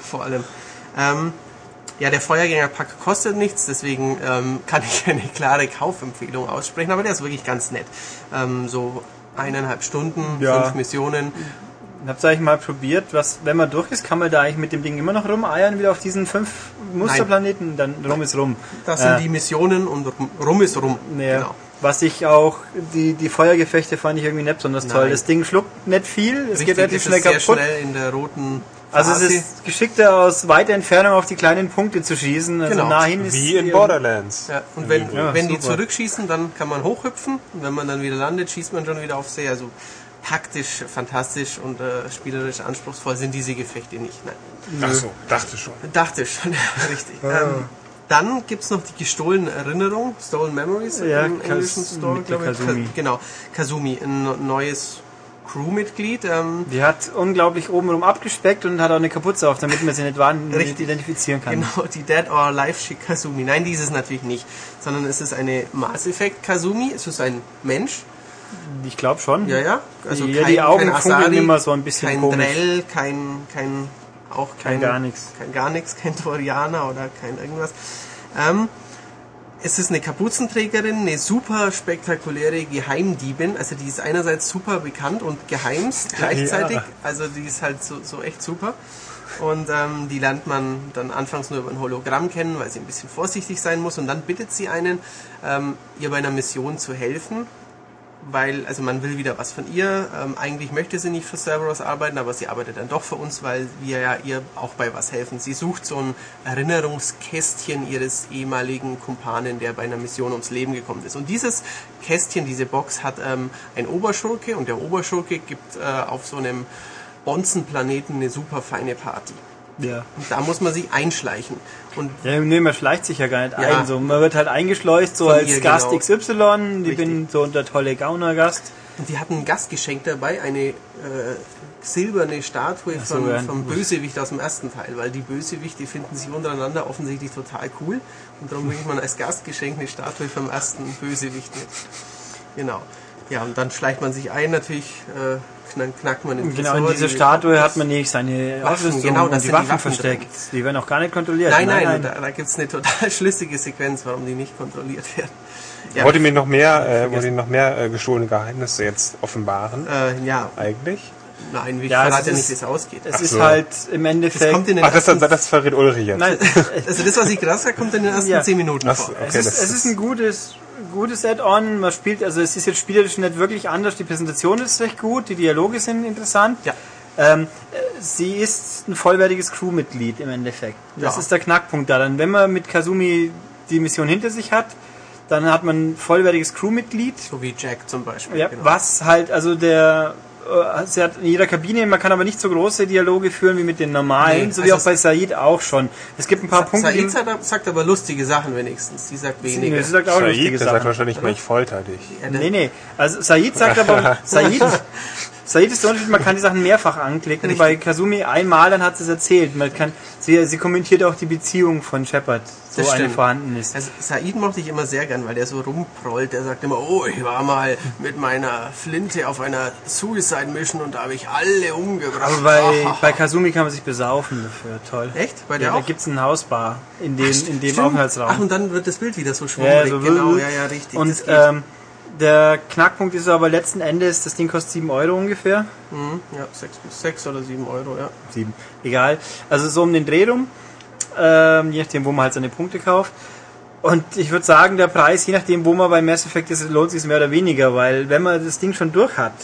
Vor allem. Ähm, ja, der Feuergängerpack kostet nichts, deswegen ähm, kann ich eine klare Kaufempfehlung aussprechen, aber der ist wirklich ganz nett. Ähm, so eineinhalb Stunden, ja. fünf Missionen. Habt ihr eigentlich mal probiert, was, wenn man durch ist, kann man da eigentlich mit dem Ding immer noch rumeiern, wieder auf diesen fünf Musterplaneten, Nein. dann rum ist rum. Das sind äh, die Missionen und rum ist rum. Ja. Genau. Was ich auch, die, die Feuergefechte fand ich irgendwie nicht besonders toll. Nein. Das Ding schluckt nicht viel, es Richtig, geht relativ schnell kaputt. sehr schnell in der roten Also es ist geschickter aus weiter Entfernung auf die kleinen Punkte zu schießen. Also Genau. nah hin ist Wie in Borderlands. Ja, und wenn, Ja, wenn die zurückschießen, dann kann man hochhüpfen. Und wenn man dann wieder landet, schießt man schon wieder auf See. Also taktisch, fantastisch und äh, spielerisch anspruchsvoll sind diese Gefechte nicht. Nein. Ach so, dachte schon. Dachte schon, ja, richtig. Ähm, dann gibt's noch die gestohlene Erinnerung, Stolen Memories Ja, im Kas- englischen Store, glaube ich. Kazumi. Ka- Genau, Kazumi, ein neues Crewmitglied. Ähm, Die hat unglaublich obenrum abgespeckt und hat auch eine Kapuze auf, damit man sie nicht wahnsinnig Richtig. identifizieren kann. Genau, die Dead or Alive Chick Kazumi. Nein, die ist es natürlich nicht, sondern es ist eine Mass Effect Kazumi. Es ist ein Mensch. Ich glaube schon. Ja, ja. Also Ja, kein, die Augen kein Asari, immer so ein bisschen kein komisch. Drell, kein, kein, auch kein, Kein gar nichts. kein gar nichts, kein Torianer oder kein irgendwas. Ähm, es ist eine Kapuzenträgerin, eine super spektakuläre Geheimdiebin. Also die ist einerseits super bekannt und geheimst gleichzeitig. Ja. Also die ist halt so, so echt super. Und ähm, die lernt man dann anfangs nur über ein Hologramm kennen, weil sie ein bisschen vorsichtig sein muss. Und dann bittet sie einen, ähm, ihr bei einer Mission zu helfen, weil, also man will wieder was von ihr. Ähm, eigentlich möchte sie nicht für Cerberus arbeiten, aber sie arbeitet dann doch für uns, weil wir ja ihr auch bei was helfen. Sie sucht so ein Erinnerungskästchen ihres ehemaligen Kumpanen, der bei einer Mission ums Leben gekommen ist. Und dieses Kästchen, diese Box hat ähm, ein Oberschurke und der Oberschurke gibt äh, auf so einem Bonzenplaneten eine super feine Party. Ja. Und da muss man sich einschleichen. Und Ja, nee, man schleicht sich ja gar nicht Ja. ein. So, man wird halt eingeschleust, so Von als ihr, Gast genau. XY. Ich Richtig. bin so der tolle Gaunergast. Und die hatten ein Gastgeschenk dabei, eine äh, silberne Statue so, von, ja. vom Bösewicht aus dem ersten Teil, weil die Bösewichte finden sich untereinander offensichtlich total cool und darum bringt man als Gastgeschenk eine Statue vom ersten Bösewicht mit. Genau. Ja, und dann schleicht man sich ein, natürlich äh, knack, knackt man den Genau, Tresor, in dieser die- Statue hat man nicht seine Waffen, Ausrüstung genau, und die sind die Waffen Waffen versteckt. Die werden auch gar nicht kontrolliert. Nein, nein, da, da gibt es eine total schlüssige Sequenz, warum die nicht kontrolliert werden. Ja, Wollte mir noch mehr, äh, wollte noch mehr äh, gestohlene Geheimnisse jetzt offenbaren? äh, ja, Eigentlich? nein, ich Ja, verrate ja ist- nicht, wie es ausgeht. Es Ach ist so. halt im Endeffekt... kommt in den Ach, das, ersten, das, das verrät Ulrich jetzt. nein, also das, was ich gerade sage, kommt in den ersten Ja. zehn Minuten Ach vor. so, Es, okay, ist, das es ist ein gutes, gutes Add-on. Man spielt, also es ist jetzt spielerisch nicht wirklich anders. Die Präsentation ist recht gut, die Dialoge sind interessant. Ja. Ähm, äh, sie ist ein vollwertiges Crewmitglied im Endeffekt. Das Ja. ist der Knackpunkt da. Dann, wenn man mit Kazumi die Mission hinter sich hat, dann hat man ein vollwertiges Crewmitglied. So wie Jack zum Beispiel. Ja, genau. Was halt, also der, sie hat in jeder Kabine, man kann aber nicht so große Dialoge führen wie mit den normalen, Nee, so wie also auch bei Said auch schon. Es gibt ein paar Punkte, Said sagt, sagt aber lustige Sachen wenigstens. Die sagt die, weniger. sie sagt auch lustige Said, sagt Sachen. wahrscheinlich mal, ich folter dich. Ja, der- Nee, nee. Also Said sagt aber, Said, Said ist der Unterschied, man kann die Sachen mehrfach anklicken. Richtig. Bei Kazumi einmal, dann hat sie es erzählt. Man kann, sie, sie kommentiert auch die Beziehung von Shepard, so Das eine stimmt. vorhanden ist. Also Said mochte ich immer sehr gern, weil der so rumprollt. Der sagt immer, oh, ich war mal mit meiner Flinte auf einer Suicide Mission und da habe ich alle umgebracht. Aber bei, bei Kazumi kann man sich besaufen dafür, toll. Echt? Bei der Ja, da auch? gibt's einen Hausbar in dem, in dem. Aufenthaltsraum. Ach, und dann wird das Bild wieder so Ja, schwummrig. so genau, ja, ja, richtig. Und ähm, der Knackpunkt ist aber letzten Endes, das Ding kostet 7 Euro ungefähr. Mhm, ja, 6 bis 6 oder 7 Euro, ja. 7. Egal. Also so um den Dreh rum. Ähm, je nachdem, wo man halt seine Punkte kauft. Und ich würde sagen, der Preis, je nachdem, wo man bei Mass Effect ist, lohnt sich mehr oder weniger, weil wenn man das Ding schon durch hat,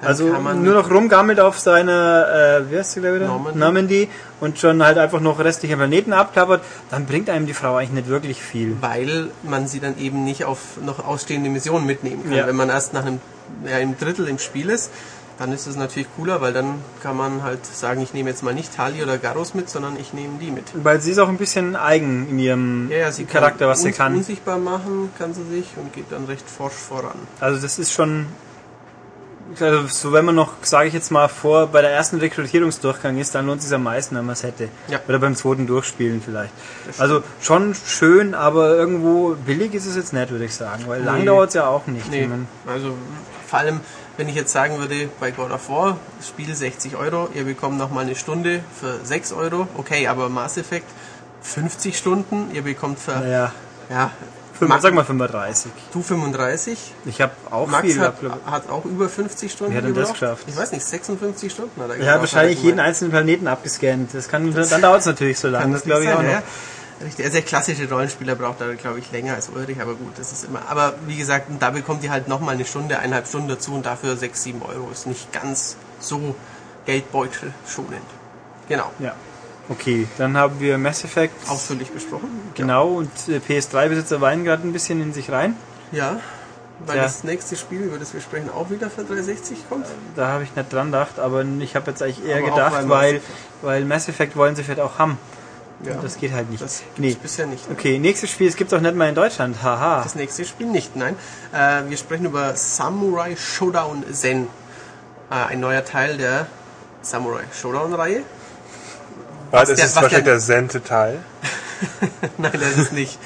Dann also nur noch rumgammelt auf seiner, äh, wie heißt sie gleich wieder? Normandy. Normandy und schon halt einfach noch restliche Planeten abklappert, dann bringt einem die Frau eigentlich nicht wirklich viel. weil man sie dann eben nicht auf noch ausstehende Missionen mitnehmen kann. Ja. Wenn man erst nach einem, ja, einem Drittel im Spiel ist, dann ist es natürlich cooler, weil dann kann man halt sagen, ich nehme jetzt mal nicht Tali oder Garros mit, sondern ich nehme die mit. Weil sie ist auch ein bisschen eigen in ihrem Ja, ja, sie Charakter, kann was sie kann. Unsichtbar machen kann sie sich und geht dann recht forsch voran. Also das ist schon, also so wenn man noch, sage ich jetzt mal, vor bei der ersten Rekrutierungsdurchgang ist, dann lohnt es sich am meisten, wenn man es hätte. Ja. Oder beim zweiten Durchspielen vielleicht. Also schon schön, aber irgendwo billig ist es jetzt nicht, würde ich sagen, weil lang Nee. dauert es ja auch nicht. Nee, also vor allem, wenn ich jetzt sagen würde, bei God of War, Spiel 60 Euro, ihr bekommt noch mal eine Stunde für 6 Euro, okay, aber Mass Effect 50 Stunden, ihr bekommt für, Naja, ja, Max- sag mal 35. du 35, Ich habe auch Max viel. hat, hat auch über 50 Stunden hat denn das gebraucht. geschafft? Ich weiß nicht, 56 Stunden hat er gebraucht, hat wahrscheinlich jeden einzelnen Planeten abgescannt. Das kann, dann dauert es natürlich so lange. Das glaube ich nicht auch sein, noch. ja. Richtig, also der klassische Rollenspieler braucht da, glaube ich, länger als Ulrich, aber gut, das ist immer. Aber wie gesagt, da bekommt ihr halt nochmal eine Stunde, eineinhalb Stunden dazu und dafür 6, 7 Euro ist nicht ganz so Geldbeutel schonend. Genau. Ja. Okay, dann haben wir Mass Effect. Ausführlich besprochen. Genau, und äh, PS3-Besitzer weinen gerade ein bisschen in sich rein. Ja. Weil Ja. das nächste Spiel, über das wir sprechen, auch wieder für 360 kommt. Da habe ich nicht dran gedacht, aber ich habe jetzt eigentlich eher Aber gedacht, Mass weil, Effect. weil Mass Effect wollen sie vielleicht auch haben. Ja. Das geht halt nicht. Das nee. bisher nicht. Okay, nächstes Spiel, es gibt auch nicht mal in Deutschland. Haha. Das nächste Spiel nicht, nein. Äh, wir sprechen über Samurai Showdown Zen. Äh, ein neuer Teil der Samurai Showdown-Reihe. Was ist der- was wahrscheinlich der- der Sente-Teil? Nein, das ist nicht.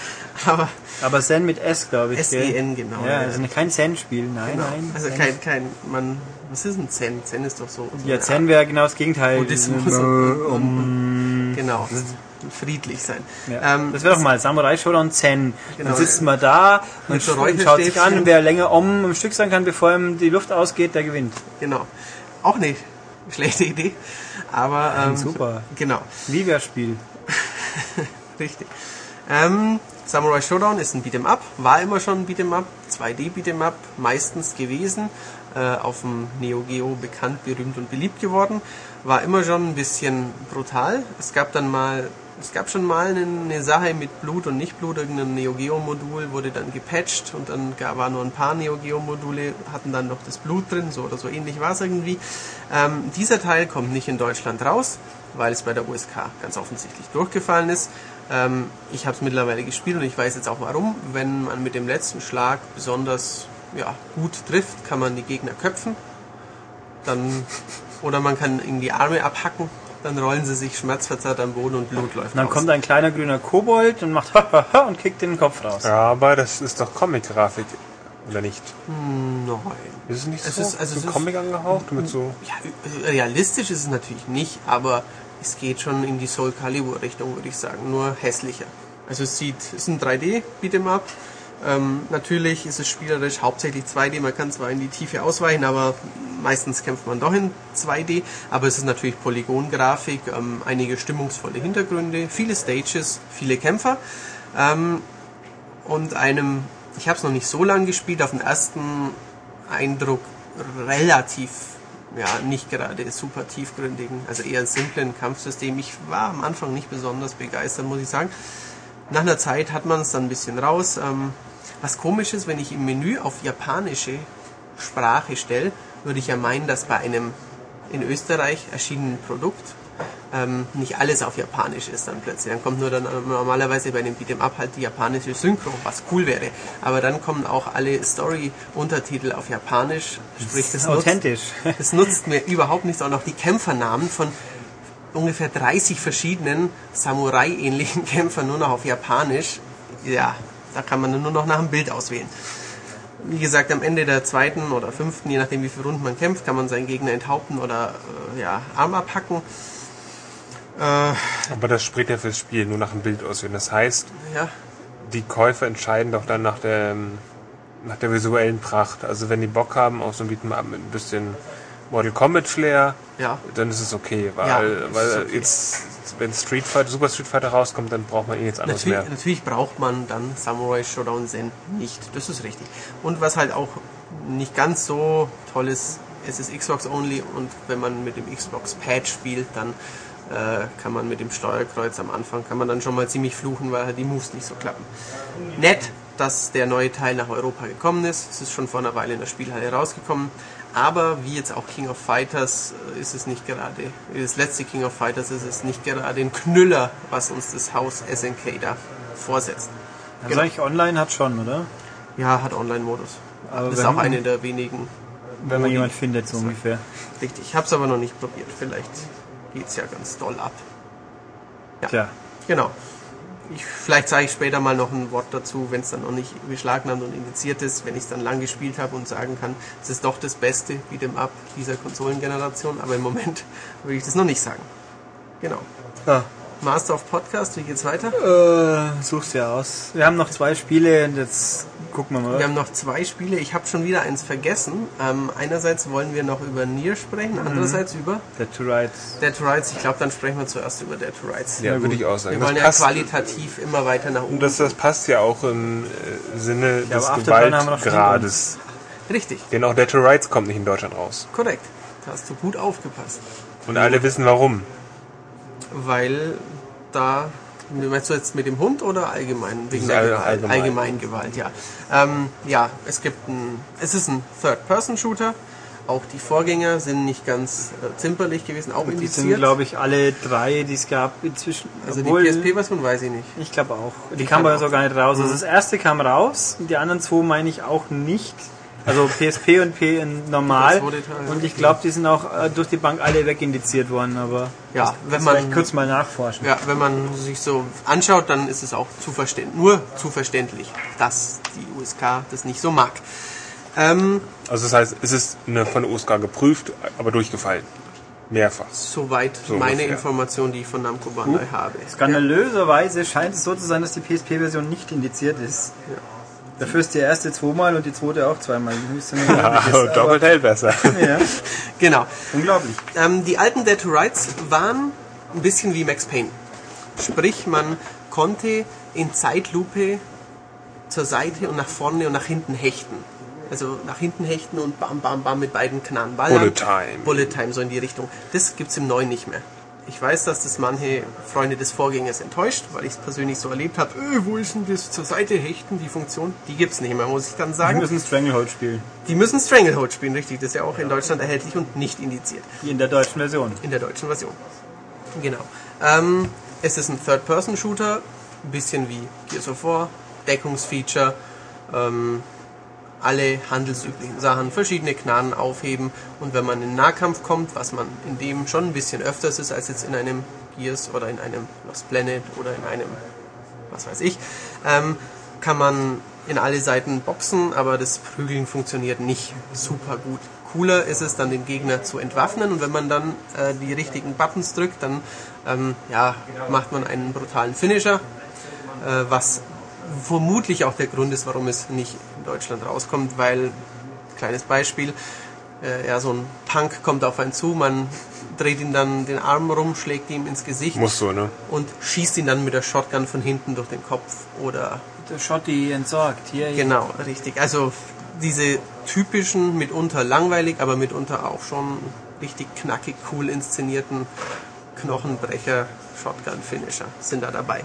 Aber Aber Zen mit S, glaube ich. S-E-N, genau. Ja, also kein Zen-Spiel. Nein, Genau. nein. Also Zen. kein, kein, man, was ist ein Zen? Zen ist doch so. so Ja, Zen wäre genau das Gegenteil. Buddhismus um, Genau, friedlich sein. ja. Ähm, das wäre doch mal Samurai Showdown Zen. Genau. Dann sitzt man da und so schaut sich an, wer länger um im Stück sein kann, bevor ihm die Luft ausgeht, der gewinnt. Genau. Auch nicht schlechte Idee. Aber ähm, Super. Genau, Liga-Spiel. richtig. Ähm, Samurai Showdown ist ein Beat'em Up, war immer schon ein Beat'em Up, 2D Beat'em Up meistens gewesen, äh, auf dem Neo Geo bekannt, berühmt und beliebt geworden, war immer schon ein bisschen brutal. Es gab dann mal, es gab schon mal eine, Sache mit Blut und nicht Blut, irgendein Neo Geo Modul wurde dann gepatcht und dann gab, war nur ein paar Neo Geo Module, hatten dann noch das Blut drin, so oder so ähnlich war es irgendwie. Ähm, dieser Teil kommt nicht in Deutschland raus, weil es bei der USK ganz offensichtlich durchgefallen ist. Ähm, ich habe es mittlerweile gespielt und ich weiß jetzt auch warum. Wenn man mit dem letzten Schlag besonders ja, gut trifft, kann man die Gegner köpfen. Dann, oder man kann ihnen die Arme abhacken. Dann rollen sie sich schmerzverzerrt am Boden und Blut läuft Und dann raus. kommt ein kleiner grüner Kobold und macht hahaha und kickt den Kopf raus. Ja, aber das ist doch Comic-Grafik, oder nicht? Nein. Ist es nicht Es so? ist- also so es ist- Comic angehaucht mit so. Ja, realistisch ist es natürlich nicht, aber es geht schon in die Soul Calibur Richtung, würde ich sagen, nur hässlicher. Also es sieht, es ist ein 3D Beat'em Up. Ähm, natürlich ist es spielerisch hauptsächlich 2D. Man kann zwar in die Tiefe ausweichen, aber meistens kämpft man doch in 2D. Aber es ist natürlich Polygongrafik, ähm, einige stimmungsvolle Hintergründe, viele Stages, viele Kämpfer. Ähm, und einem, ich habe es noch nicht so lange gespielt, auf den ersten Eindruck relativ, ja, nicht gerade super tiefgründigen, also eher simplen Kampfsystem. Ich war am Anfang nicht besonders begeistert, muss ich sagen. Nach einer Zeit hat man es dann ein bisschen raus. Ähm, was komisch ist, wenn ich im Menü auf japanische Sprache stelle, würde ich ja meinen, dass bei einem in Österreich erschienenen Produkt ähm, nicht alles auf Japanisch ist dann plötzlich. Dann kommt nur dann normalerweise bei dem Beat'em Up halt die japanische Synchro, was cool wäre. Aber dann kommen auch alle Story-Untertitel auf Japanisch. Sprich, das nutzt, Authentisch. das nutzt mir überhaupt nichts. Auch noch die Kämpfernamen von ungefähr 30 verschiedenen Samurai-ähnlichen Kämpfern nur noch auf Japanisch. Ja, da kann man nur noch nach dem Bild auswählen. Wie gesagt, am Ende der zweiten oder fünften, je nachdem wie viele Runden man kämpft, kann man seinen Gegner enthaupten oder äh, ja, Arm abhacken. Äh, Aber das spricht ja fürs Spiel, nur nach dem Bild auswählen. Das heißt, ja, die Käufer entscheiden doch dann nach der, nach der visuellen Pracht. Also wenn die Bock haben auf so ein bisschen Mortal Kombat Flair, ja, dann ist es okay. Weil, Ja, weil okay. jetzt, wenn Street Fighter, Super Street Fighter rauskommt, dann braucht man ihn jetzt anders Natürlich, mehr. natürlich braucht man dann Samurai Showdown Zen nicht. Das ist richtig. Und was halt auch nicht ganz so toll ist, es ist Xbox only und wenn man mit dem Xbox Pad spielt, dann äh, kann man mit dem Steuerkreuz am Anfang kann man dann schon mal ziemlich fluchen, weil halt die Moves nicht so klappen. Nett, dass der neue Teil nach Europa gekommen ist. Es ist schon vor einer Weile in der Spielhalle rausgekommen. Aber wie jetzt auch King of Fighters äh, ist es nicht gerade, wie das letzte King of Fighters ist es nicht gerade ein Knüller, was uns das Haus SNK da vorsetzt. Also eigentlich online hat schon, oder? Ja, hat Online-Modus. Aber Das ist auch eine der wenigen. Wenn man jemand findet, so ungefähr. Richtig, ich habe es aber noch nicht probiert. Vielleicht geht's ja ganz doll ab. Ja. Tja. Genau. Ich, vielleicht sage ich später mal noch ein Wort dazu, wenn es dann noch nicht beschlagnahmt und indiziert ist, wenn ich es dann lang gespielt habe und sagen kann, es ist doch das Beste Beat'em Up dieser Konsolengeneration, aber im Moment würde ich das noch nicht sagen. Genau. Ja. Master of Podcast, wie geht's weiter? Äh, such's ja aus. Wir haben noch zwei Spiele und jetzt gucken wir mal. Wir haben noch zwei Spiele. Ich habe schon wieder eins vergessen. Ähm, einerseits wollen wir noch über Nier sprechen, andererseits über Dead to Rights. Dead to Rights. Ich glaube, dann sprechen wir zuerst über Dead to Rights. Ja, würde ich auch sagen. Wir Das wollen ja qualitativ immer weiter nach oben. und das, das passt ja auch im äh, Sinne Ja, des Gewaltgrades. Richtig, Denn auch Dead to Rights kommt nicht in Deutschland raus. korrekt. Da hast du gut aufgepasst. Und alle wissen warum. weil da Meinst du jetzt mit dem Hund oder allgemein? Wegen der Gewalt? Allgemein. allgemein Gewalt, ja. Ähm, ja, es gibt ein, es ist ein Third-Person-Shooter. Auch die Vorgänger sind nicht ganz äh, zimperlich gewesen, auch indiziert. Die sind, glaube ich, alle drei, die es gab inzwischen. Also Obwohl, die PSP-Version weiß ich nicht. Ich glaube auch. Die, die kam aber so gar nicht raus. Also mhm. das erste kam raus, die anderen zwei meine ich auch nicht. Also PSP und P in normal. Und ich glaube, die sind auch äh, durch die Bank alle wegindiziert worden, aber ja, wenn man kurz mal nachforschen. Ja, wenn man sich so anschaut, dann ist es auch zu nur zu verständlich, dass die USK das nicht so mag. Ähm, also das heißt, es ist eine, von der USK geprüft, aber durchgefallen. Mehrfach. Soweit so meine ungefähr. Information, die ich von Namco Bandai uh, habe. Skandalöserweise scheint es so zu sein, dass die PSP-Version nicht indiziert ist. Ja. Dafür ist die erste zweimal und die zweite auch zweimal. Ja, doppelt hält besser. ja. Genau. Unglaublich. Ähm, die alten Dead to Rights waren ein bisschen wie Max Payne. Sprich, man konnte in Zeitlupe zur Seite und nach vorne und nach hinten hechten. Also nach hinten hechten und bam, bam, bam mit beiden Knarren ballern. Bullet Time. Bullet Time, so in die Richtung. Das gibt es im Neuen nicht mehr. Ich weiß, dass das manche Freunde des Vorgängers enttäuscht, weil ich es persönlich so erlebt habe. Öh, wo ist denn das zur Seite hechten, die Funktion? Die gibt es nicht mehr, muss ich dann sagen. Die müssen Stranglehold spielen. Die müssen Stranglehold spielen, richtig. Das ist ja auch in Deutschland erhältlich und nicht indiziert. In der deutschen Version. In der deutschen Version. Genau. Ähm, es ist ein Third-Person-Shooter, ein bisschen wie Gears of War, Deckungsfeature, ähm, alle handelsüblichen Sachen, verschiedene Knarren aufheben und wenn man in Nahkampf kommt, was man in dem schon ein bisschen öfters ist als jetzt in einem Gears oder in einem Lost Planet oder in einem, was weiß ich, ähm, kann man in alle Seiten boxen, aber das Prügeln funktioniert nicht super gut. Cooler ist es dann, den Gegner zu entwaffnen und wenn man dann äh, die richtigen Buttons drückt, dann ähm, ja, macht man einen brutalen Finisher, äh, was vermutlich auch der Grund ist, warum es nicht Deutschland rauskommt, weil, kleines Beispiel, äh, ja, so ein Punk kommt auf einen zu, man dreht ihn dann den Arm rum, schlägt ihm ins Gesicht Muss so, ne? und schießt ihn dann mit der Shotgun von hinten durch den Kopf oder der Schotti entsorgt hier. Genau, richtig. Also diese typischen, mitunter langweilig, aber mitunter auch schon richtig knackig cool inszenierten Knochenbrecher Shotgun Finisher sind da dabei.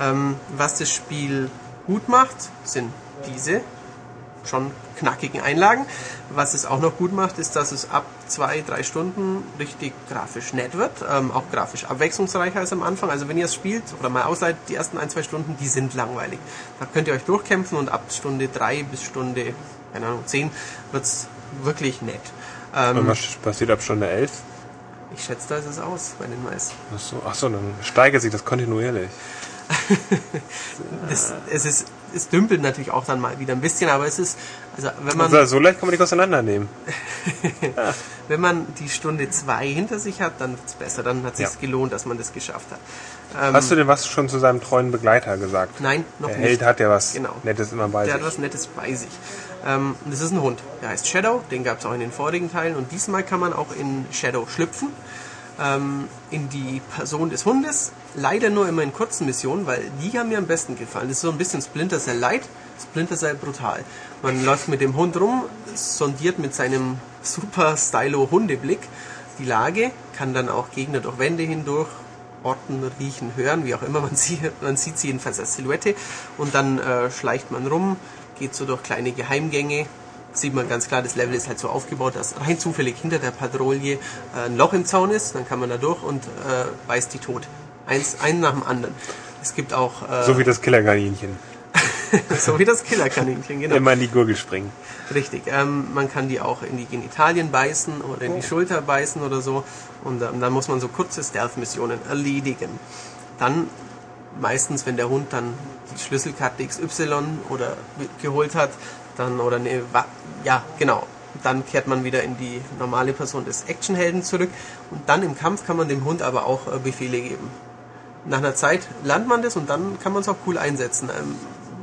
Ähm, was das Spiel gut macht, sind diese schon knackigen Einlagen. Was es auch noch gut macht, ist, dass es ab zwei, drei Stunden richtig grafisch nett wird, ähm, auch grafisch abwechslungsreicher als am Anfang. Also wenn ihr es spielt oder mal ausleiht, die ersten ein, zwei Stunden, die sind langweilig. Da könnt ihr euch durchkämpfen und ab Stunde drei bis Stunde, keine Ahnung, zehn wird's wirklich nett. Ähm, was passiert ab Stunde elf? Ich schätze, da ist es aus bei den meisten. Achso, ach so, dann steigert sich das kontinuierlich. es, es, ist, es dümpelt natürlich auch dann mal wieder ein bisschen, aber es ist, also wenn man. Also, so leicht kann man nicht auseinandernehmen. ja. Wenn man die Stunde zwei hinter sich hat, dann wird es besser. Dann hat es sich ja. gelohnt, dass man das geschafft hat. Ähm, Hast du denn was schon zu seinem treuen Begleiter gesagt? Nein, noch Der nicht. Der Held hat ja was genau. Nettes immer bei Der sich. Der hat was Nettes bei sich. Ähm, das ist ein Hund. Der heißt Shadow. Den gab es auch in den vorigen Teilen. Und diesmal kann man auch in Shadow schlüpfen ähm, in die Person des Hundes. Leider nur immer in kurzen Missionen, weil die haben mir am besten gefallen. Das ist so ein bisschen Splinter Cell Light, Splinter Cell brutal. Man läuft mit dem Hund rum, sondiert mit seinem super stylo Hundeblick die Lage, kann dann auch Gegner durch Wände hindurch orten, riechen, hören, wie auch immer. Man sieht, man sieht sie jedenfalls als Silhouette und dann äh, schleicht man rum, geht so durch kleine Geheimgänge, sieht man ganz klar, das Level ist halt so aufgebaut, dass rein zufällig hinter der Patrouille äh, ein Loch im Zaun ist, dann kann man da durch und äh, beißt die tot. Eins, einen nach dem anderen. Es gibt auch... Äh, so wie das Killerkaninchen. so wie das Killerkaninchen, genau. Immer in die Gurgel springen. Richtig. Ähm, man kann die auch in die Genitalien beißen oder in die oh. Schulter beißen oder so. Und ähm, dann muss man so kurze Stealth-Missionen erledigen. Dann meistens, wenn der Hund dann die Schlüsselkarte XY oder geholt hat, dann oder ne, ja, genau. Dann kehrt man wieder in die normale Person des Actionhelden zurück und dann im Kampf kann man dem Hund aber auch äh, Befehle geben. Nach einer Zeit lernt man das und dann kann man es auch cool einsetzen. Ähm,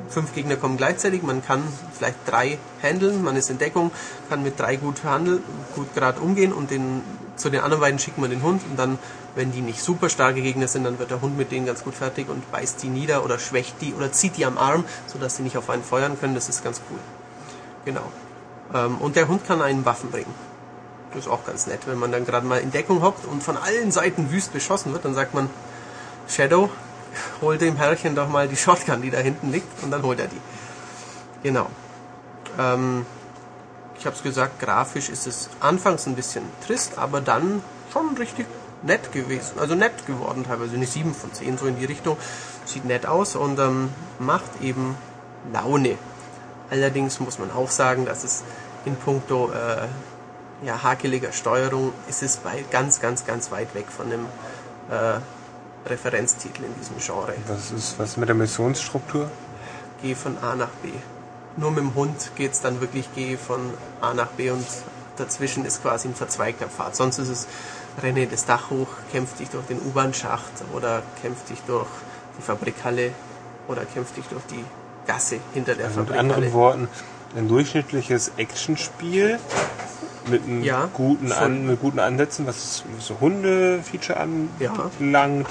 fünf Gegner kommen gleichzeitig, man kann vielleicht drei handeln, man ist in Deckung, kann mit drei gut handeln, gut gerade umgehen und den, zu den anderen beiden schickt man den Hund und dann, wenn die nicht super starke Gegner sind, dann wird der Hund mit denen ganz gut fertig und beißt die nieder oder schwächt die oder zieht die am Arm, sodass sie nicht auf einen feuern können, das ist ganz cool. Genau. Ähm, und der Hund kann einen Waffen bringen. Das ist auch ganz nett, wenn man dann gerade mal in Deckung hockt und von allen Seiten wüst beschossen wird, dann sagt man, Shadow, hol dem Herrchen doch mal die Shotgun, die da hinten liegt, und dann holt er die. Genau. Ähm, ich habe es gesagt, grafisch ist es anfangs ein bisschen trist, aber dann schon richtig nett gewesen. Also nett geworden teilweise, eine 7 von 10 so in die Richtung. Sieht nett aus und ähm, macht eben Laune. Allerdings muss man auch sagen, dass es in puncto äh, ja, hakeliger Steuerung ist es bei ganz, ganz, ganz weit weg von einem äh, Referenztitel in diesem Genre. Was ist was mit der Missionsstruktur? Geh von A nach B. Nur mit dem Hund geht es dann wirklich, geh von A nach B und dazwischen ist quasi ein verzweigter Pfad. Sonst ist es renne das Dach hoch, kämpf dich durch den U-Bahn-Schacht oder kämpf dich durch die Fabrikhalle oder kämpf dich durch die Gasse hinter der Also mit Fabrikhalle. anderen Worten, ein durchschnittliches Actionspiel mit, einem Ja, guten. An, mit guten Ansätzen, was so Hunde-Feature Ja. anlangt.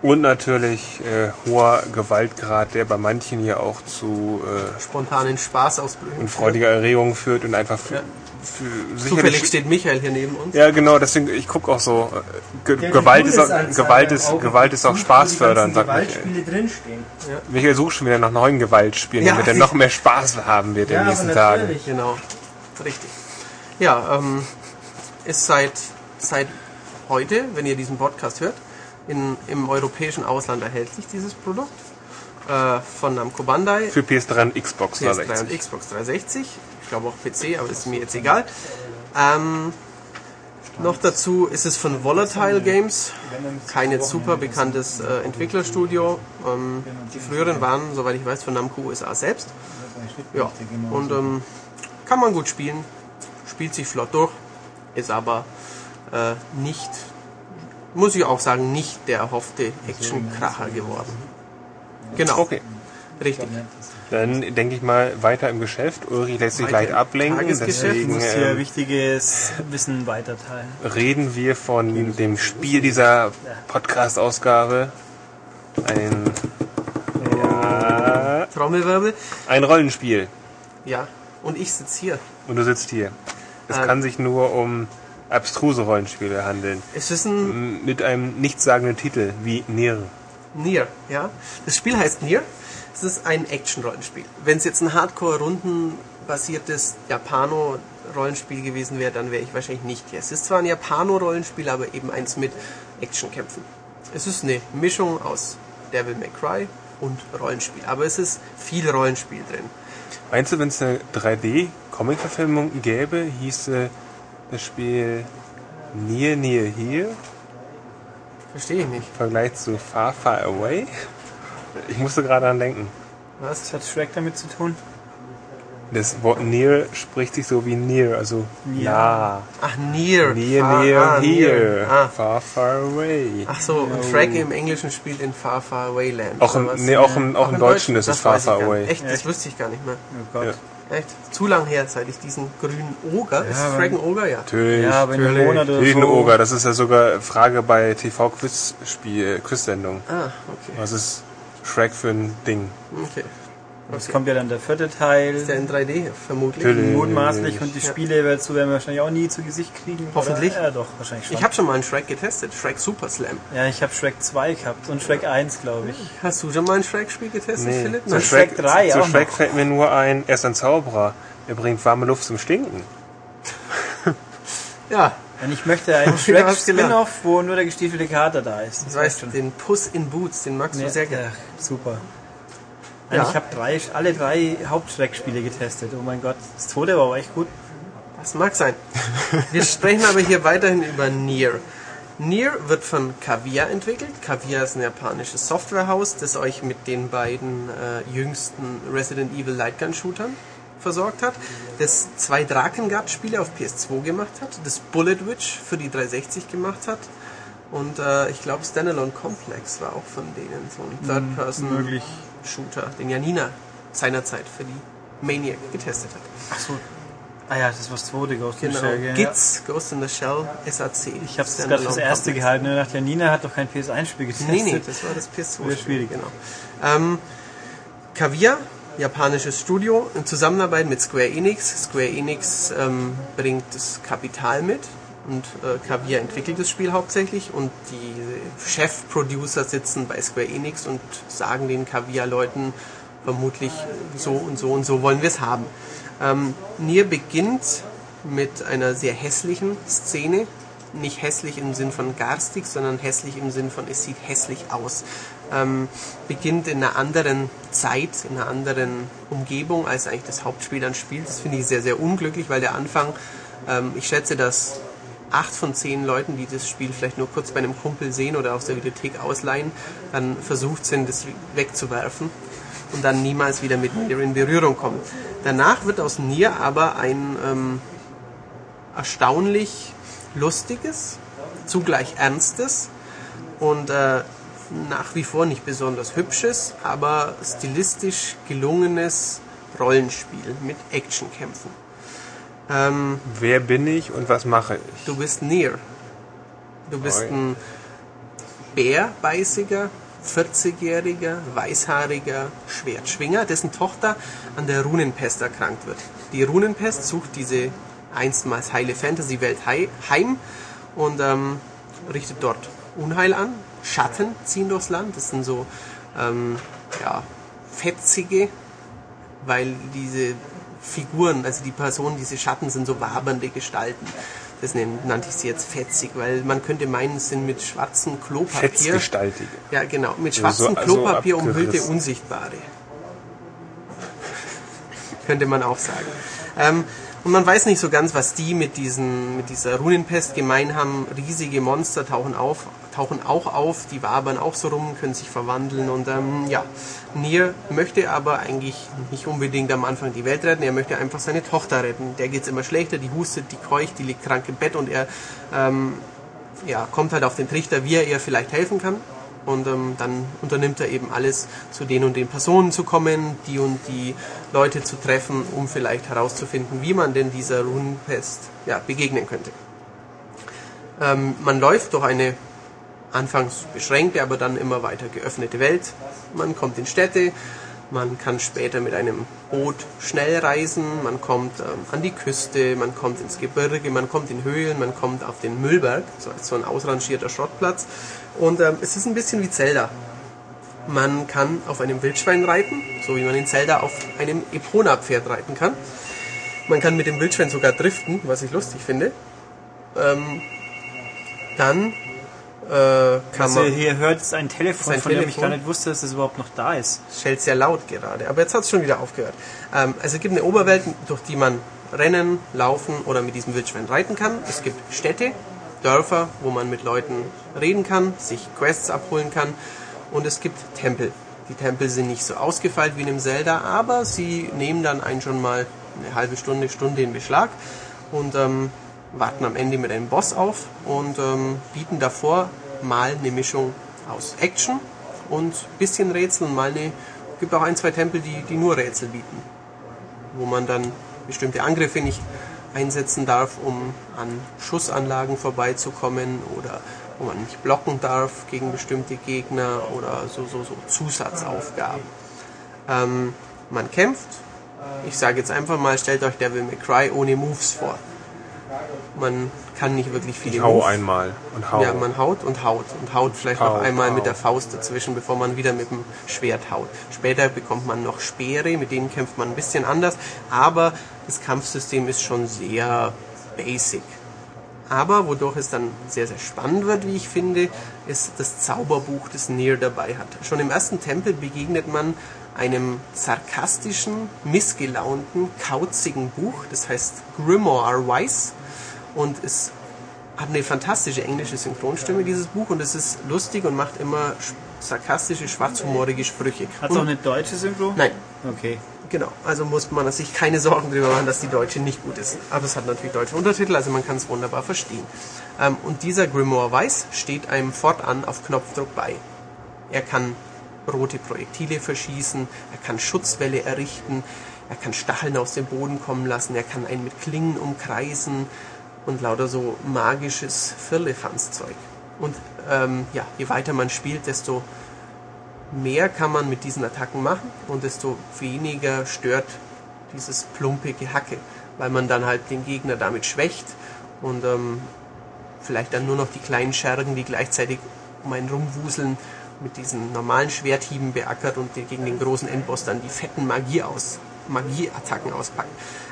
Und natürlich äh, hoher Gewaltgrad, der bei manchen hier auch zu äh, Spontanen Spaßausbrüchen. und freudiger Erregung führt und einfach Ja. Zufällig steht Michael hier neben uns. Ja, genau, deswegen, ich gucke auch so. äh, Ge Der Gewalt, ist auch, Gewalt, ist, Auge Gewalt ist auch wo die sagt Michael. Gewaltspiele drinstehen. Michael sucht schon wieder nach neuen Gewaltspielen, Ja. damit er noch mehr Spaß haben wird in Ja, den nächsten Tagen. Genau, richtig. Ja, ähm, ist seit, seit heute, wenn ihr diesen Podcast hört, in, im europäischen Ausland erhältlich, dieses Produkt. Äh, von Namco Bandai. Für PS3 und Xbox PS3 und 360. Xbox 360. Ich glaube auch PC, aber ist mir jetzt egal. Ähm, noch dazu ist es von Volatile Games, kein jetzt super bekanntes äh, Entwicklerstudio. Ähm, die früheren waren, soweit ich weiß, von Namco USA selbst. Ja, und ähm, kann man gut spielen, spielt sich flott durch, ist aber äh, nicht, muss ich auch sagen, nicht der erhoffte Action-Kracher geworden. Genau, Okay. richtig. Dann denke ich mal weiter im Geschäft. Ulrich lässt sich Weiter leicht ablenken, deswegen musst hier ähm, wichtiges Wissen weiterteilen. reden wir von dem Spiel dieser Podcast-Ausgabe. Ein, ja, Trommelwirbel, ein Rollenspiel. ja. Und ich sitze hier. Und du sitzt hier. Es Ähm. kann sich nur um abstruse Rollenspiele handeln. Es ist ein Mit einem nichtssagenden Titel wie Nier. Nier, ja. Das Spiel heißt Nier. Es ist ein Action-Rollenspiel. Wenn es jetzt ein Hardcore-rundenbasiertes Japano-Rollenspiel gewesen wäre, dann wäre ich wahrscheinlich nicht hier. Es ist zwar ein Japano-Rollenspiel, aber eben eins mit Actionkämpfen. Es ist eine Mischung aus Devil May Cry und Rollenspiel. Aber es ist viel Rollenspiel drin. Meinst du, wenn es eine 3D-Comic-Verfilmung gäbe, hieße das Spiel Near Near Here Verstehe ich nicht. im Vergleich zu Far Far Away? Ich musste gerade an denken. Was? Hat Shrek damit zu tun? Das Wort Near spricht sich so wie Near, also Ja. nah. Ach, Near. Near Ah, Near ah, Here. Ah. Far Far Away. Ach so, und Shrek im Englischen spielt in Far Far Away Land. Auch im, nee, auch im, auch im Deutschen ist es Far Far Away. Echt, das Echt? wusste ich gar nicht mehr. Oh Gott. Ja. Echt? Zu lang her, seit ich diesen grünen Oger. ist aber- Shrek ein Oger, ja. Natürlich. Ja, aber natürlich. Monat oder ein so. Oger. Das ist ja sogar Frage bei TV-Quiz-Spiel, Quiz-Sendung. Ah, okay. Was ist Shrek für ein Ding? okay. Es okay. kommt ja dann der vierte Teil. Ist der in 3D vermutlich? Mutmaßlich und die Ja. Spiele dazu werden wir wahrscheinlich auch nie zu Gesicht kriegen. Hoffentlich. Oder? Ja, doch, wahrscheinlich schon. Ich habe schon mal einen Shrek getestet. Shrek Super Slam. ja, ich habe Shrek 2 gehabt und Shrek 1, glaube ich. Hast du schon mal ein Shrek-Spiel getestet, Philipp? Zu Nein. Shrek 3 zu auch Shrek noch. fällt mir nur ein, er ist ein Zauberer. Er bringt warme Luft zum Stinken. Ja, Und ich möchte einen Wieder Shrek was gelernt. Spin-off, wo nur der gestiefelte Kater da ist. das heißt, den Puss in Boots, den magst du Ja, sehr gerne. ja, super. Ja. Ich habe drei, alle drei Haupt-Shrek-Spiele getestet. Oh mein Gott, das zweite war auch echt gut. Das mag sein. Wir sprechen aber hier weiterhin über Nier. Nier wird von Kaviar entwickelt. Kaviar ist ein japanisches Softwarehaus, das euch mit den beiden äh, jüngsten Resident Evil Lightgun Shootern versorgt hat, das zwei Drakengard-Spiele auf PS2 gemacht hat, das Bullet Witch für die 360 gemacht hat und äh, ich glaube Standalone Complex war auch von denen so ein Third-Person möglich. Shooter, den Janina seinerzeit für die Maniac getestet hat. Ach so. Ah ja, das war das zweite Ghost in Genau. the Shell. gell? GITS, Ghost in the Shell, SAC. Ich habe es gerade fürs erste gehalten und dachte, ja, Nina hat doch kein PS1-Spiel getestet. Nee, nee, das war das PS2. Sehr schwierig. Genau. Ähm, Kaviar japanisches Studio in Zusammenarbeit mit Square Enix. Square Enix ähm, bringt das Kapital mit und äh, Kaviar entwickelt das Spiel hauptsächlich und die Chef-Producer sitzen bei Square Enix und sagen den Kaviar-Leuten vermutlich so und so und so wollen wir es haben. Ähm, Nier beginnt mit einer sehr hässlichen Szene. Nicht hässlich im Sinn von garstig, sondern hässlich im Sinn von es sieht hässlich aus. Ähm, beginnt in einer anderen Zeit, in einer anderen Umgebung, als eigentlich das Hauptspiel dann spielt. Das finde ich sehr, sehr unglücklich, weil der Anfang, ähm, ich schätze, dass acht von zehn Leuten, die das Spiel vielleicht nur kurz bei einem Kumpel sehen oder aus der Videothek ausleihen, dann versucht sind, das wegzuwerfen und dann niemals wieder mit Nier in Berührung kommen. Danach wird aus Nier aber ein ähm, erstaunlich lustiges, zugleich ernstes und äh, nach wie vor nicht besonders hübsches, aber stilistisch gelungenes Rollenspiel mit Actionkämpfen. Ähm, Wer bin ich und was mache ich? Du bist Nier. Du bist Oi. ein bärbeißiger, 40-jähriger, weißhaariger Schwertschwinger, dessen Tochter an der Runenpest erkrankt wird. Die Runenpest sucht diese einstmals heile Fantasy-Welt heim und ähm, richtet dort Unheil an. Schatten ziehen durchs Land. Das sind so ähm, ja, fetzige, weil diese Figuren, also die Personen, diese Schatten sind so wabernde Gestalten. Das nannte ich sie jetzt fetzig, weil man könnte meinen, es sind mit schwarzem Klopapier. Fetzgestaltige. Ja, genau. Mit schwarzem so, Klopapier so umhüllte Unsichtbare. könnte man auch sagen. Ähm, und man weiß nicht so ganz, was die mit, diesen, mit dieser Runenpest gemein haben. Riesige Monster tauchen auf, tauchen auch auf, die wabern auch so rum, können sich verwandeln und ähm, ja, Nier möchte aber eigentlich nicht unbedingt am Anfang die Welt retten, er möchte einfach seine Tochter retten. Der geht es immer schlechter, die hustet, die keucht, die liegt krank im Bett und er ähm, ja, kommt halt auf den Trichter, wie er ihr vielleicht helfen kann. Und ähm, dann unternimmt er eben alles, zu den und den Personen zu kommen, die und die Leute zu treffen, um vielleicht herauszufinden, wie man denn dieser Runenpest ja, begegnen könnte. Ähm, man läuft durch eine anfangs beschränkte, aber dann immer weiter geöffnete Welt. Man kommt in Städte, man kann später mit einem Boot schnell reisen, man kommt ähm, an die Küste, man kommt ins Gebirge, man kommt in Höhlen, man kommt auf den Müllberg, so, so ein ausrangierter Schrottplatz. Und ähm, es ist ein bisschen wie Zelda. Man kann auf einem Wildschwein reiten, so wie man in Zelda auf einem Epona-Pferd reiten kann. Man kann mit dem Wildschwein sogar driften, was ich lustig finde. Ähm, dann äh, kann also. Hier hört es ein Telefon, ein von Telefon. dem ich gar nicht wusste, dass es überhaupt noch da ist. Schellt sehr laut gerade, aber jetzt hat es schon wieder aufgehört. Ähm, also es gibt eine Oberwelt, durch die man rennen, laufen oder mit diesem Wildschwein reiten kann. Es gibt Städte, Dörfer, wo man mit Leuten reden kann, sich Quests abholen kann. Und es gibt Tempel. Die Tempel sind nicht so ausgefeilt wie in einem Zelda, aber sie nehmen dann einen schon mal eine halbe Stunde, Stunde in Beschlag. Und ähm, warten am Ende mit einem Boss auf und ähm, bieten davor mal eine Mischung aus Action und bisschen Rätsel und mal eine, gibt auch ein, zwei Tempel, die, die nur Rätsel bieten, wo man dann bestimmte Angriffe nicht einsetzen darf, um an Schussanlagen vorbeizukommen oder wo man nicht blocken darf gegen bestimmte Gegner oder so, so, so Zusatzaufgaben. Ähm, man kämpft. Ich sage jetzt einfach mal, stellt euch Devil May Cry ohne Moves vor. Man kann nicht wirklich viel. Ich hau einmal und hau. Ja, man haut und haut und haut vielleicht hau, noch einmal hau. mit der Faust dazwischen, bevor man wieder mit dem Schwert haut. Später bekommt man noch Speere, mit denen kämpft man ein bisschen anders, aber das Kampfsystem ist schon sehr basic. Aber wodurch es dann sehr, sehr spannend wird, wie ich finde, ist das Zauberbuch, das Nier dabei hat. Schon im ersten Tempel begegnet man einem sarkastischen, missgelaunten, kauzigen Buch, das heißt Grimoire Weiss und es hat eine fantastische englische Synchronstimme, dieses Buch, und es ist lustig und macht immer sarkastische, schwarzhumorige Sprüche. Hat es auch eine deutsche Synchro? Nein. Okay. Genau, also muss man sich keine Sorgen darüber machen, dass die deutsche nicht gut ist. Aber es hat natürlich deutsche Untertitel, also man kann es wunderbar verstehen. Ähm, und dieser Grimoire Weiß steht einem fortan auf Knopfdruck bei. Er kann rote Projektile verschießen, er kann Schutzwelle errichten, er kann Stacheln aus dem Boden kommen lassen, er kann einen mit Klingen umkreisen und lauter so magisches Firlefanzzeug. Und ähm, ja, je weiter man spielt, desto mehr kann man mit diesen Attacken machen und desto weniger stört dieses plumpe Gehacke, weil man dann halt den Gegner damit schwächt und ähm, vielleicht dann nur noch die kleinen Schergen, die gleichzeitig um einen rumwuseln, mit diesen normalen Schwerthieben beackert und gegen den großen Endboss dann die fetten Magie aus, Magieattacken auspackt.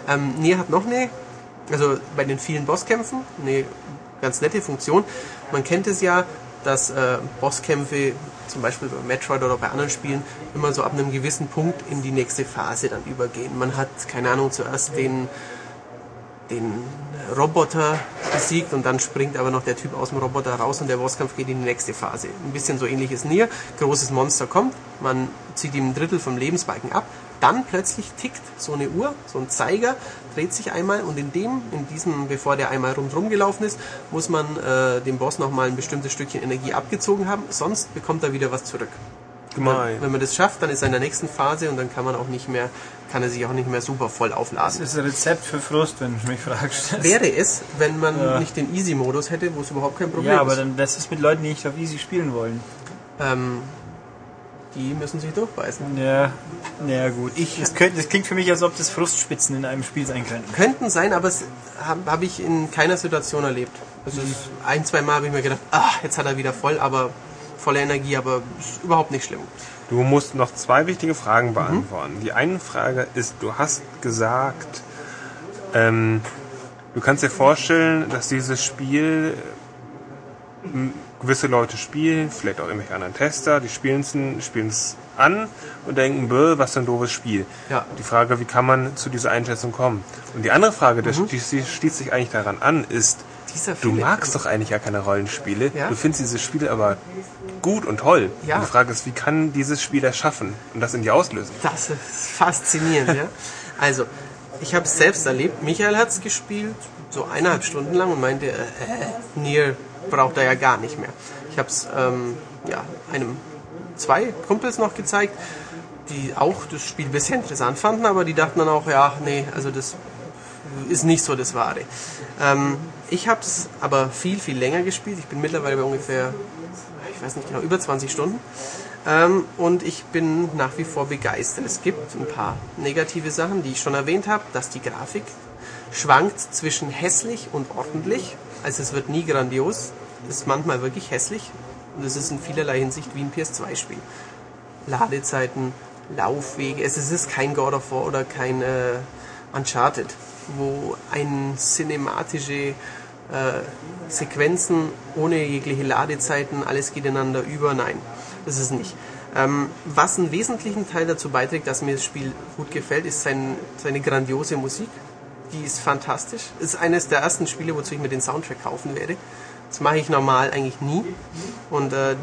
Ähm, Nier hat noch eine, also bei den vielen Bosskämpfen, eine ganz nette Funktion. Man kennt es ja, dass äh, Bosskämpfe zum Beispiel bei Metroid oder bei anderen Spielen immer so ab einem gewissen Punkt in die nächste Phase dann übergehen. Man hat, keine Ahnung, zuerst den, den Roboter besiegt und dann springt aber noch der Typ aus dem Roboter raus und der Bosskampf geht in die nächste Phase. Ein bisschen so ähnlich ist Nier. Großes Monster kommt, man zieht ihm ein Drittel vom Lebensbalken ab, dann plötzlich tickt so eine Uhr, so ein Zeiger, dreht sich einmal und in dem, in diesem, bevor der einmal rundherum gelaufen ist, muss man äh, dem Boss nochmal ein bestimmtes Stückchen Energie abgezogen haben, sonst bekommt er wieder was zurück. Gemein. Wenn man das schafft, dann ist er in der nächsten Phase und dann kann man auch nicht mehr, kann er sich auch nicht mehr super voll aufladen. Das ist ein Rezept für Frust, wenn du mich fragst. Wäre es, wenn man ja. nicht den Easy-Modus hätte, wo es überhaupt kein Problem ist. Ja, aber ist. dann das ist mit Leuten, die nicht auf Easy spielen wollen. Ähm, die müssen sich durchbeißen. Ja, ja gut. Ich, das, könnte, das klingt für mich, als ob das Frustspitzen in einem Spiel sein könnten. Könnten sein, aber es habe hab ich in keiner Situation erlebt. Also mhm. ein, zwei Mal habe ich mir gedacht, ah, jetzt hat er wieder voll, aber voller Energie, aber ist überhaupt nicht schlimm. Du musst noch zwei wichtige Fragen beantworten. Mhm. Die eine Frage ist, du hast gesagt, ähm, du kannst dir vorstellen, dass dieses Spiel gewisse Leute spielen, vielleicht auch irgendwelche anderen Tester, die spielen es an und denken, was für ein doofes Spiel. Ja. Die Frage, wie kann man zu dieser Einschätzung kommen? Und die andere Frage, mhm. die, die schließt sich eigentlich daran an, ist, du magst doch eigentlich ja keine Rollenspiele, ja? du findest dieses Spiel aber gut und toll. Ja. Und die Frage ist, wie kann dieses Spiel das schaffen und das in dir auslösen? Das ist faszinierend, ja. Also, ich habe es selbst erlebt. Michael hat es gespielt, so eineinhalb Stunden lang und meinte, äh, Nier braucht er ja gar nicht mehr. Ich habe es ähm, ja, einem zwei Kumpels noch gezeigt, die auch das Spiel bisher interessant fanden, aber die dachten dann auch, ja, nee, also das ist nicht so das Wahre. Ähm, ich habe es aber viel, viel länger gespielt. Ich bin mittlerweile bei ungefähr, ich weiß nicht genau, über 20 Stunden. Ähm, und ich bin nach wie vor begeistert. Es gibt ein paar negative Sachen, die ich schon erwähnt habe, dass die Grafik schwankt zwischen hässlich und ordentlich. Also es wird nie grandios. Es ist manchmal wirklich hässlich. Und es ist in vielerlei Hinsicht wie ein PS2-Spiel. Ladezeiten, Laufwege. Es ist kein God of War oder kein äh, Uncharted, wo ein cinematische äh, Sequenzen ohne jegliche Ladezeiten, alles geht ineinander über. Nein, das ist nicht. Ähm, was einen wesentlichen Teil dazu beiträgt, dass mir das Spiel gut gefällt, ist sein, seine grandiose Musik die ist fantastisch. Ist eines der ersten Spiele, wozu ich mir den Soundtrack kaufen werde. Das mache ich normal eigentlich nie. Und äh,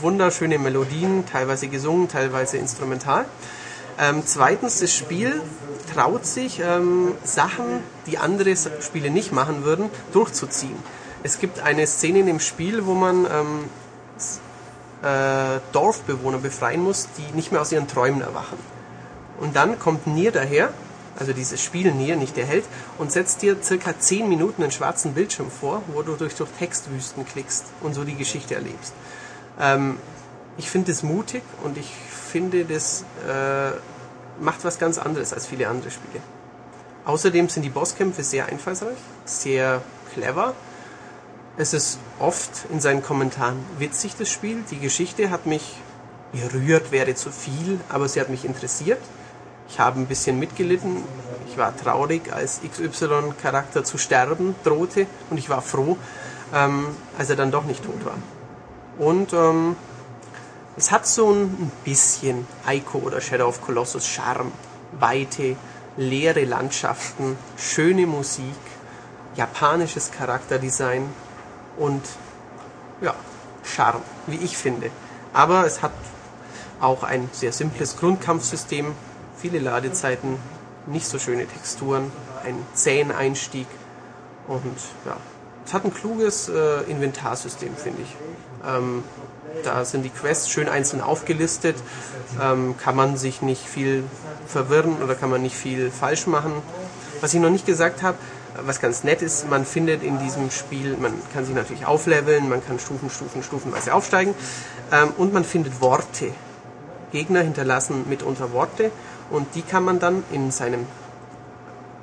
wunderschöne Melodien, teilweise gesungen, teilweise instrumental. Ähm, zweitens, das Spiel traut sich, ähm, Sachen, die andere Spiele nicht machen würden, durchzuziehen. Es gibt eine Szene in dem Spiel, wo man ähm, äh, Dorfbewohner befreien muss, die nicht mehr aus ihren Träumen erwachen. Und dann kommt Nier daher also dieses Spiel Nier, nicht der Held, und setzt dir circa 10 Minuten einen schwarzen Bildschirm vor, wo du durch, durch Textwüsten klickst und so die Geschichte erlebst. Ähm, ich finde das mutig und ich finde, das äh, macht was ganz anderes als viele andere Spiele. Außerdem sind die Bosskämpfe sehr einfallsreich, sehr clever. Es ist oft in seinen Kommentaren witzig, das Spiel. Die Geschichte hat mich berührt, wäre zu viel, aber sie hat mich interessiert. Ich habe ein bisschen mitgelitten. Ich war traurig, als XY-Charakter zu sterben drohte und ich war froh, ähm, als er dann doch nicht tot war. Und ähm, es hat so ein bisschen Ico oder Shadow of Colossus Charme, weite, leere Landschaften, schöne Musik, japanisches Charakterdesign und ja, Charme, wie ich finde. Aber es hat auch ein sehr simples Grundkampfsystem, viele Ladezeiten, nicht so schöne Texturen, ein zähen Einstieg und ja, es hat ein kluges äh, Inventarsystem, finde ich. Ähm, da sind die Quests schön einzeln aufgelistet, ähm, kann man sich nicht viel verwirren oder kann man nicht viel falsch machen. Was ich noch nicht gesagt habe, was ganz nett ist, man findet in diesem Spiel, man kann sich natürlich aufleveln, man kann Stufen, Stufen, Stufenweise aufsteigen ähm, und man findet Worte. Gegner hinterlassen mitunter Worte und die kann man dann in seinem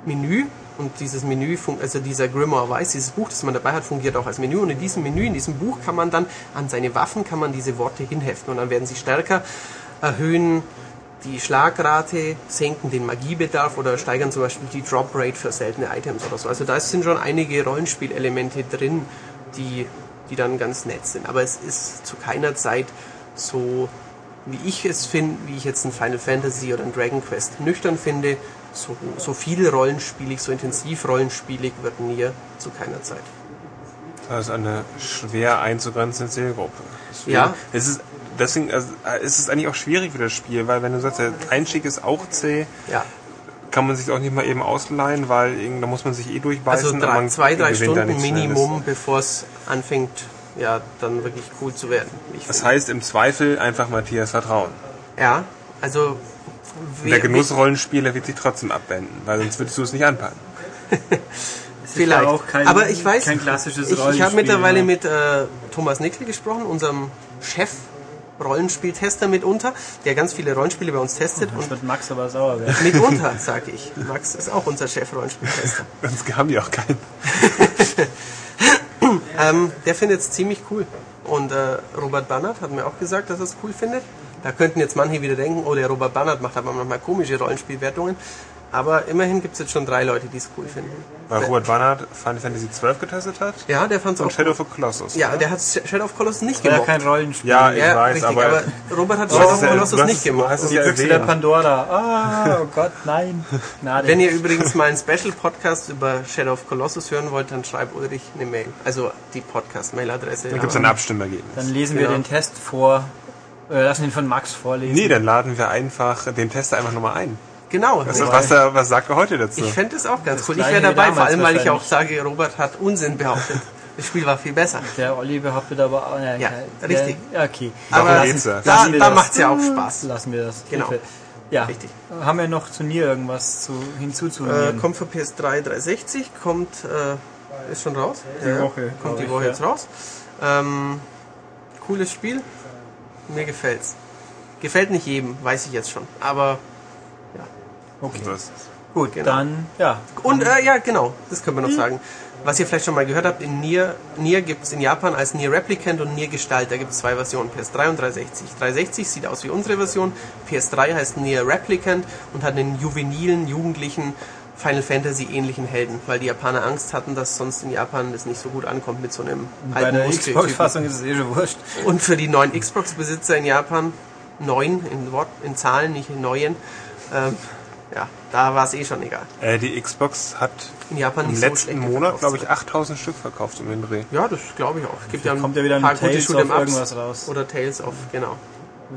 Menü und dieses Menü, also dieser Grimoire Weiß, dieses Buch, das man dabei hat, fungiert auch als Menü und in diesem Menü, in diesem Buch kann man dann an seine Waffen kann man diese Worte hinheften und dann werden sie stärker, erhöhen die Schlagrate, senken den Magiebedarf oder steigern zum Beispiel die Drop Rate für seltene Items oder so. Also da sind schon einige Rollenspielelemente drin, die, die dann ganz nett sind. Aber es ist zu keiner Zeit so, wie ich es finde, wie ich jetzt ein Final Fantasy oder ein Dragon Quest nüchtern finde. So, so viel rollenspielig, so intensiv rollenspielig wird Nier zu keiner Zeit. Das ist eine schwer einzugrenzende Zielgruppe. Ja. Es ist deswegen also, ist es eigentlich auch schwierig für das Spiel, weil wenn du sagst, der Einstieg ist auch zäh, ja. kann man sich auch nicht mal eben ausleihen, weil da muss man sich eh durchbeißen. Also drei, zwei, drei Stunden Minimum, bevor es anfängt, ja, dann wirklich cool zu werden. das finde. heißt im Zweifel einfach Matthias vertrauen. Ja, also der Genussrollenspieler wird sich trotzdem abwenden, weil sonst würdest du es nicht anpacken. Vielleicht. Kein, Aber ich weiß, kein klassisches ich, ich habe mittlerweile mit äh, Thomas Nickel gesprochen, unserem Chef Rollenspieltester mitunter, der ganz viele Rollenspiele bei uns testet. und wird Max aber sauer werden. Mitunter, sage ich. Max ist auch unser Chef-Rollenspieltester. Sonst haben die auch keinen. ähm, der findet es ziemlich cool. Und äh, Robert Bannert hat mir auch gesagt, dass er es cool findet. Da könnten jetzt manche wieder denken, oh, der Robert Bannert macht aber manchmal komische Rollenspielwertungen. Aber immerhin gibt es jetzt schon drei Leute, die es cool finden. Weil Robert Barnard Final Fantasy XII getestet hat? Ja, der fand es auch. Und Shadow of Colossus. Ja, der hat Shadow of Colossus nicht gemocht. Ja, kein Rollenspiel. Ja, ich ja, weiß, richtig, aber, aber, Robert hat Shadow of Colossus nicht ist die Büchse der Pandora. Ah, oh Gott, nein. Gnade. Wenn ihr übrigens mal einen Special-Podcast über Shadow of Colossus hören wollt, dann schreibt Ulrich eine Mail. Also die Podcast-Mail-Adresse. Dann gibt es ein Abstimmergebnis. Dann lesen genau. wir den Test vor. Äh, lassen ihn von Max vorlesen. Nee, dann laden wir einfach den Tester einfach nochmal ein. Genau. Was, was, was, sagt er heute dazu? Ich fände es auch ganz das cool. Ich wäre dabei, vor allem weil ich auch sage, Robert hat Unsinn behauptet. Das Spiel war viel besser. Der Olli behauptet aber auch. Ja, ja der, richtig. okay. Aber lassen, da, da macht es ja auch Spaß. Lassen wir das. Genau. Ja, richtig. Haben wir noch zu Nier irgendwas zu, hinzuzunehmen? Äh, kommt für PS3 360, kommt, äh, ist schon raus. Die ja, Woche. Kommt die Woche ich, jetzt ja. raus. Ähm, cooles Spiel. Mir gefällt's. Gefällt nicht jedem, weiß ich jetzt schon. Aber Okay. Das Gut, genau. dann, ja. Und, äh, ja, genau, das können wir noch hm. sagen. Was ihr vielleicht schon mal gehört habt, in Nier, Nier gibt es in Japan als Nier Replicant und Nier Gestalt. Da gibt es zwei Versionen, PS3 und 360. 360 sieht aus wie unsere Version, PS3 heißt Nier Replicant und hat einen juvenilen, jugendlichen, Final Fantasy ähnlichen Helden, weil die Japaner Angst hatten, dass sonst in Japan das nicht so gut ankommt mit so einem Bei alten der Xbox-Fassung ist es eh schon wurscht. Und für die neuen Xbox-Besitzer in Japan, neun in, Wort, in Zahlen, nicht in neuen, ähm, ja, da war es eh schon egal. Äh, die Xbox hat in Japan im letzten so Monat, glaube ich, 8000 Stück verkauft um den Dreh. Ja, das glaube ich auch. Es gibt ja kommt ja wieder ein paar Tales gute of irgendwas raus. Oder Tales of, genau.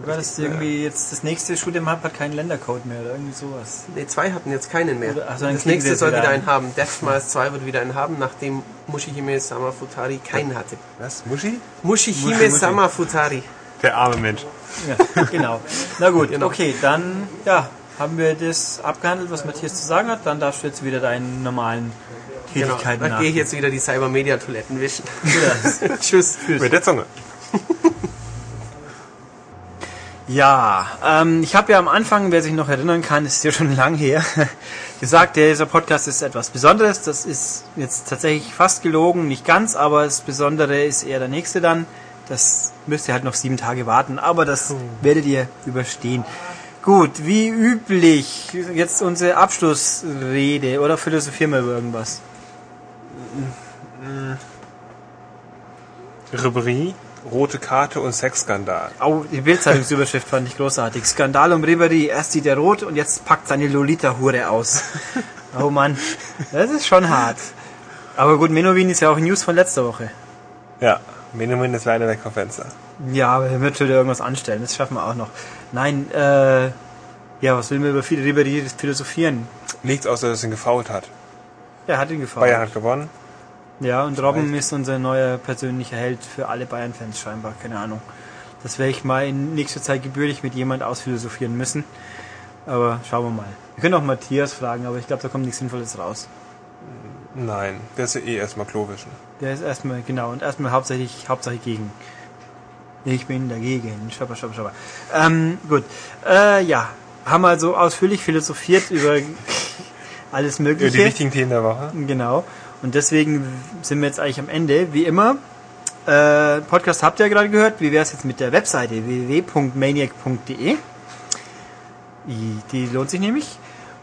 War das irgendwie jetzt das nächste Shoot'em Up hat keinen Ländercode mehr oder irgendwie sowas? Ne, zwei hatten jetzt keinen mehr. Oder, also das nächste soll wieder einen haben. Deathsmiles 2 wird wieder einen haben, nachdem Mushihime Samafutari keinen hatte. Was? Mushi? Mushihime Mushi, Mushi. Samafutari. Der arme Mensch. Ja, genau. Na gut, genau. okay, dann ja, haben wir das abgehandelt, was Matthias zu sagen hat. Dann darfst du jetzt wieder deinen normalen Tätigkeiten genau. Dann gehe ich jetzt wieder die Cybermedia-Toiletten wischen. Ja. Tschüss. Tschüss. Mit der Zunge. Ja, ähm, ich habe ja am Anfang, wer sich noch erinnern kann, ist ja schon lang her, gesagt, dieser Podcast ist etwas Besonderes. Das ist jetzt tatsächlich fast gelogen, nicht ganz, aber das Besondere ist eher der nächste dann. Das müsst ihr halt noch sieben Tage warten, aber das werdet ihr überstehen. Gut, wie üblich, jetzt unsere Abschlussrede oder philosophieren wir über irgendwas? Ribéry, rote Karte und Sexskandal. Oh, die Bildzeitungsüberschrift fand ich großartig. Skandal um Ribéry. Erst sieht er rot und jetzt packt seine Lolita-Hure aus. Oh Mann, das ist schon hart. Aber gut, Menowin ist ja auch News von letzter Woche. Ja, Menowin ist leider weg auf Fenster. Ja, aber er wird schon irgendwas anstellen. Das schaffen wir auch noch. Nein, äh, ja, was will man über Ribéry philosophieren? Nichts außer, dass er ihn gefault hat. Er hat ihn gefault. Bayern hat gewonnen. Ja, und Robben ist unser neuer persönlicher Held für alle Bayern-Fans scheinbar. Keine Ahnung. Das werde ich mal in nächster Zeit gebührlich mit jemand ausphilosophieren müssen. Aber schauen wir mal. Wir können auch Matthias fragen, aber ich glaube, da kommt nichts Sinnvolles raus. Nein, der ist ja eh erstmal Klowischen. Der ist erstmal, genau, und erstmal hauptsächlich, hauptsächlich gegen. Ich bin dagegen. Schapper, schapper, schapper. Ähm, gut. Äh, ja. Haben also ausführlich philosophiert über alles Mögliche. Über die wichtigen Themen der Woche. Genau. Und deswegen sind wir jetzt eigentlich am Ende. Wie immer, äh, Podcast habt ihr ja gerade gehört. Wie wäre es jetzt mit der Webseite www.maniac.de? Die lohnt sich nämlich.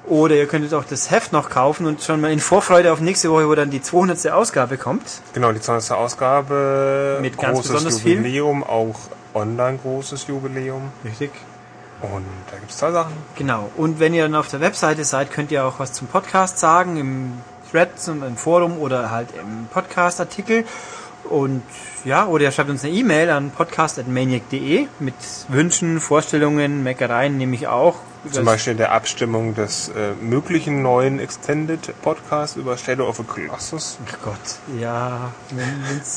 Oder ihr könntet auch das Heft noch kaufen und schon mal in Vorfreude auf nächste Woche, wo dann die 200. Ausgabe kommt. Genau, die 200. Ausgabe. Mit ganz besonders Jubiläum, viel. auch online großes Jubiläum. Richtig. Und da gibt es zwei Sachen. Genau. Und wenn ihr dann auf der Webseite seid, könnt ihr auch was zum Podcast sagen, im Thread, im Forum oder halt im Podcast-Artikel. Und ja, oder ihr schreibt uns eine E-Mail an podcast.maniac.de mit Wünschen, Vorstellungen, Meckereien nehme ich auch. Zum Beispiel der Abstimmung des äh, möglichen neuen Extended Podcasts über Shadow of a Colossus. Ach Gott, ja,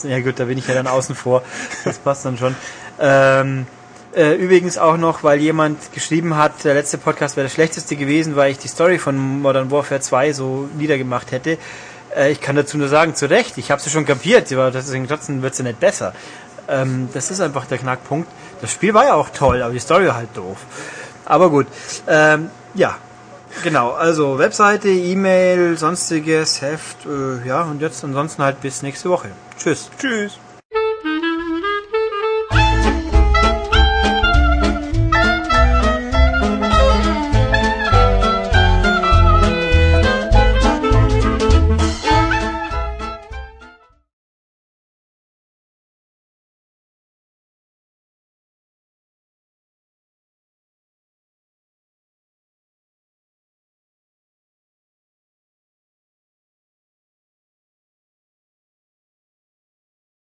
ja gut, da bin ich ja dann außen vor. Das passt dann schon. Ähm, äh, übrigens auch noch, weil jemand geschrieben hat, der letzte Podcast wäre der schlechteste gewesen, weil ich die Story von Modern Warfare 2 so niedergemacht hätte. Äh, ich kann dazu nur sagen, zu Recht, ich habe sie schon kapiert, aber deswegen trotzdem wird sie nicht besser. Ähm, das ist einfach der Knackpunkt. Das Spiel war ja auch toll, aber die Story war halt doof. Aber gut, ähm, ja, genau. Also Webseite, E-Mail, sonstiges Heft, äh, ja und jetzt ansonsten halt bis nächste Woche. Tschüss. Tschüss.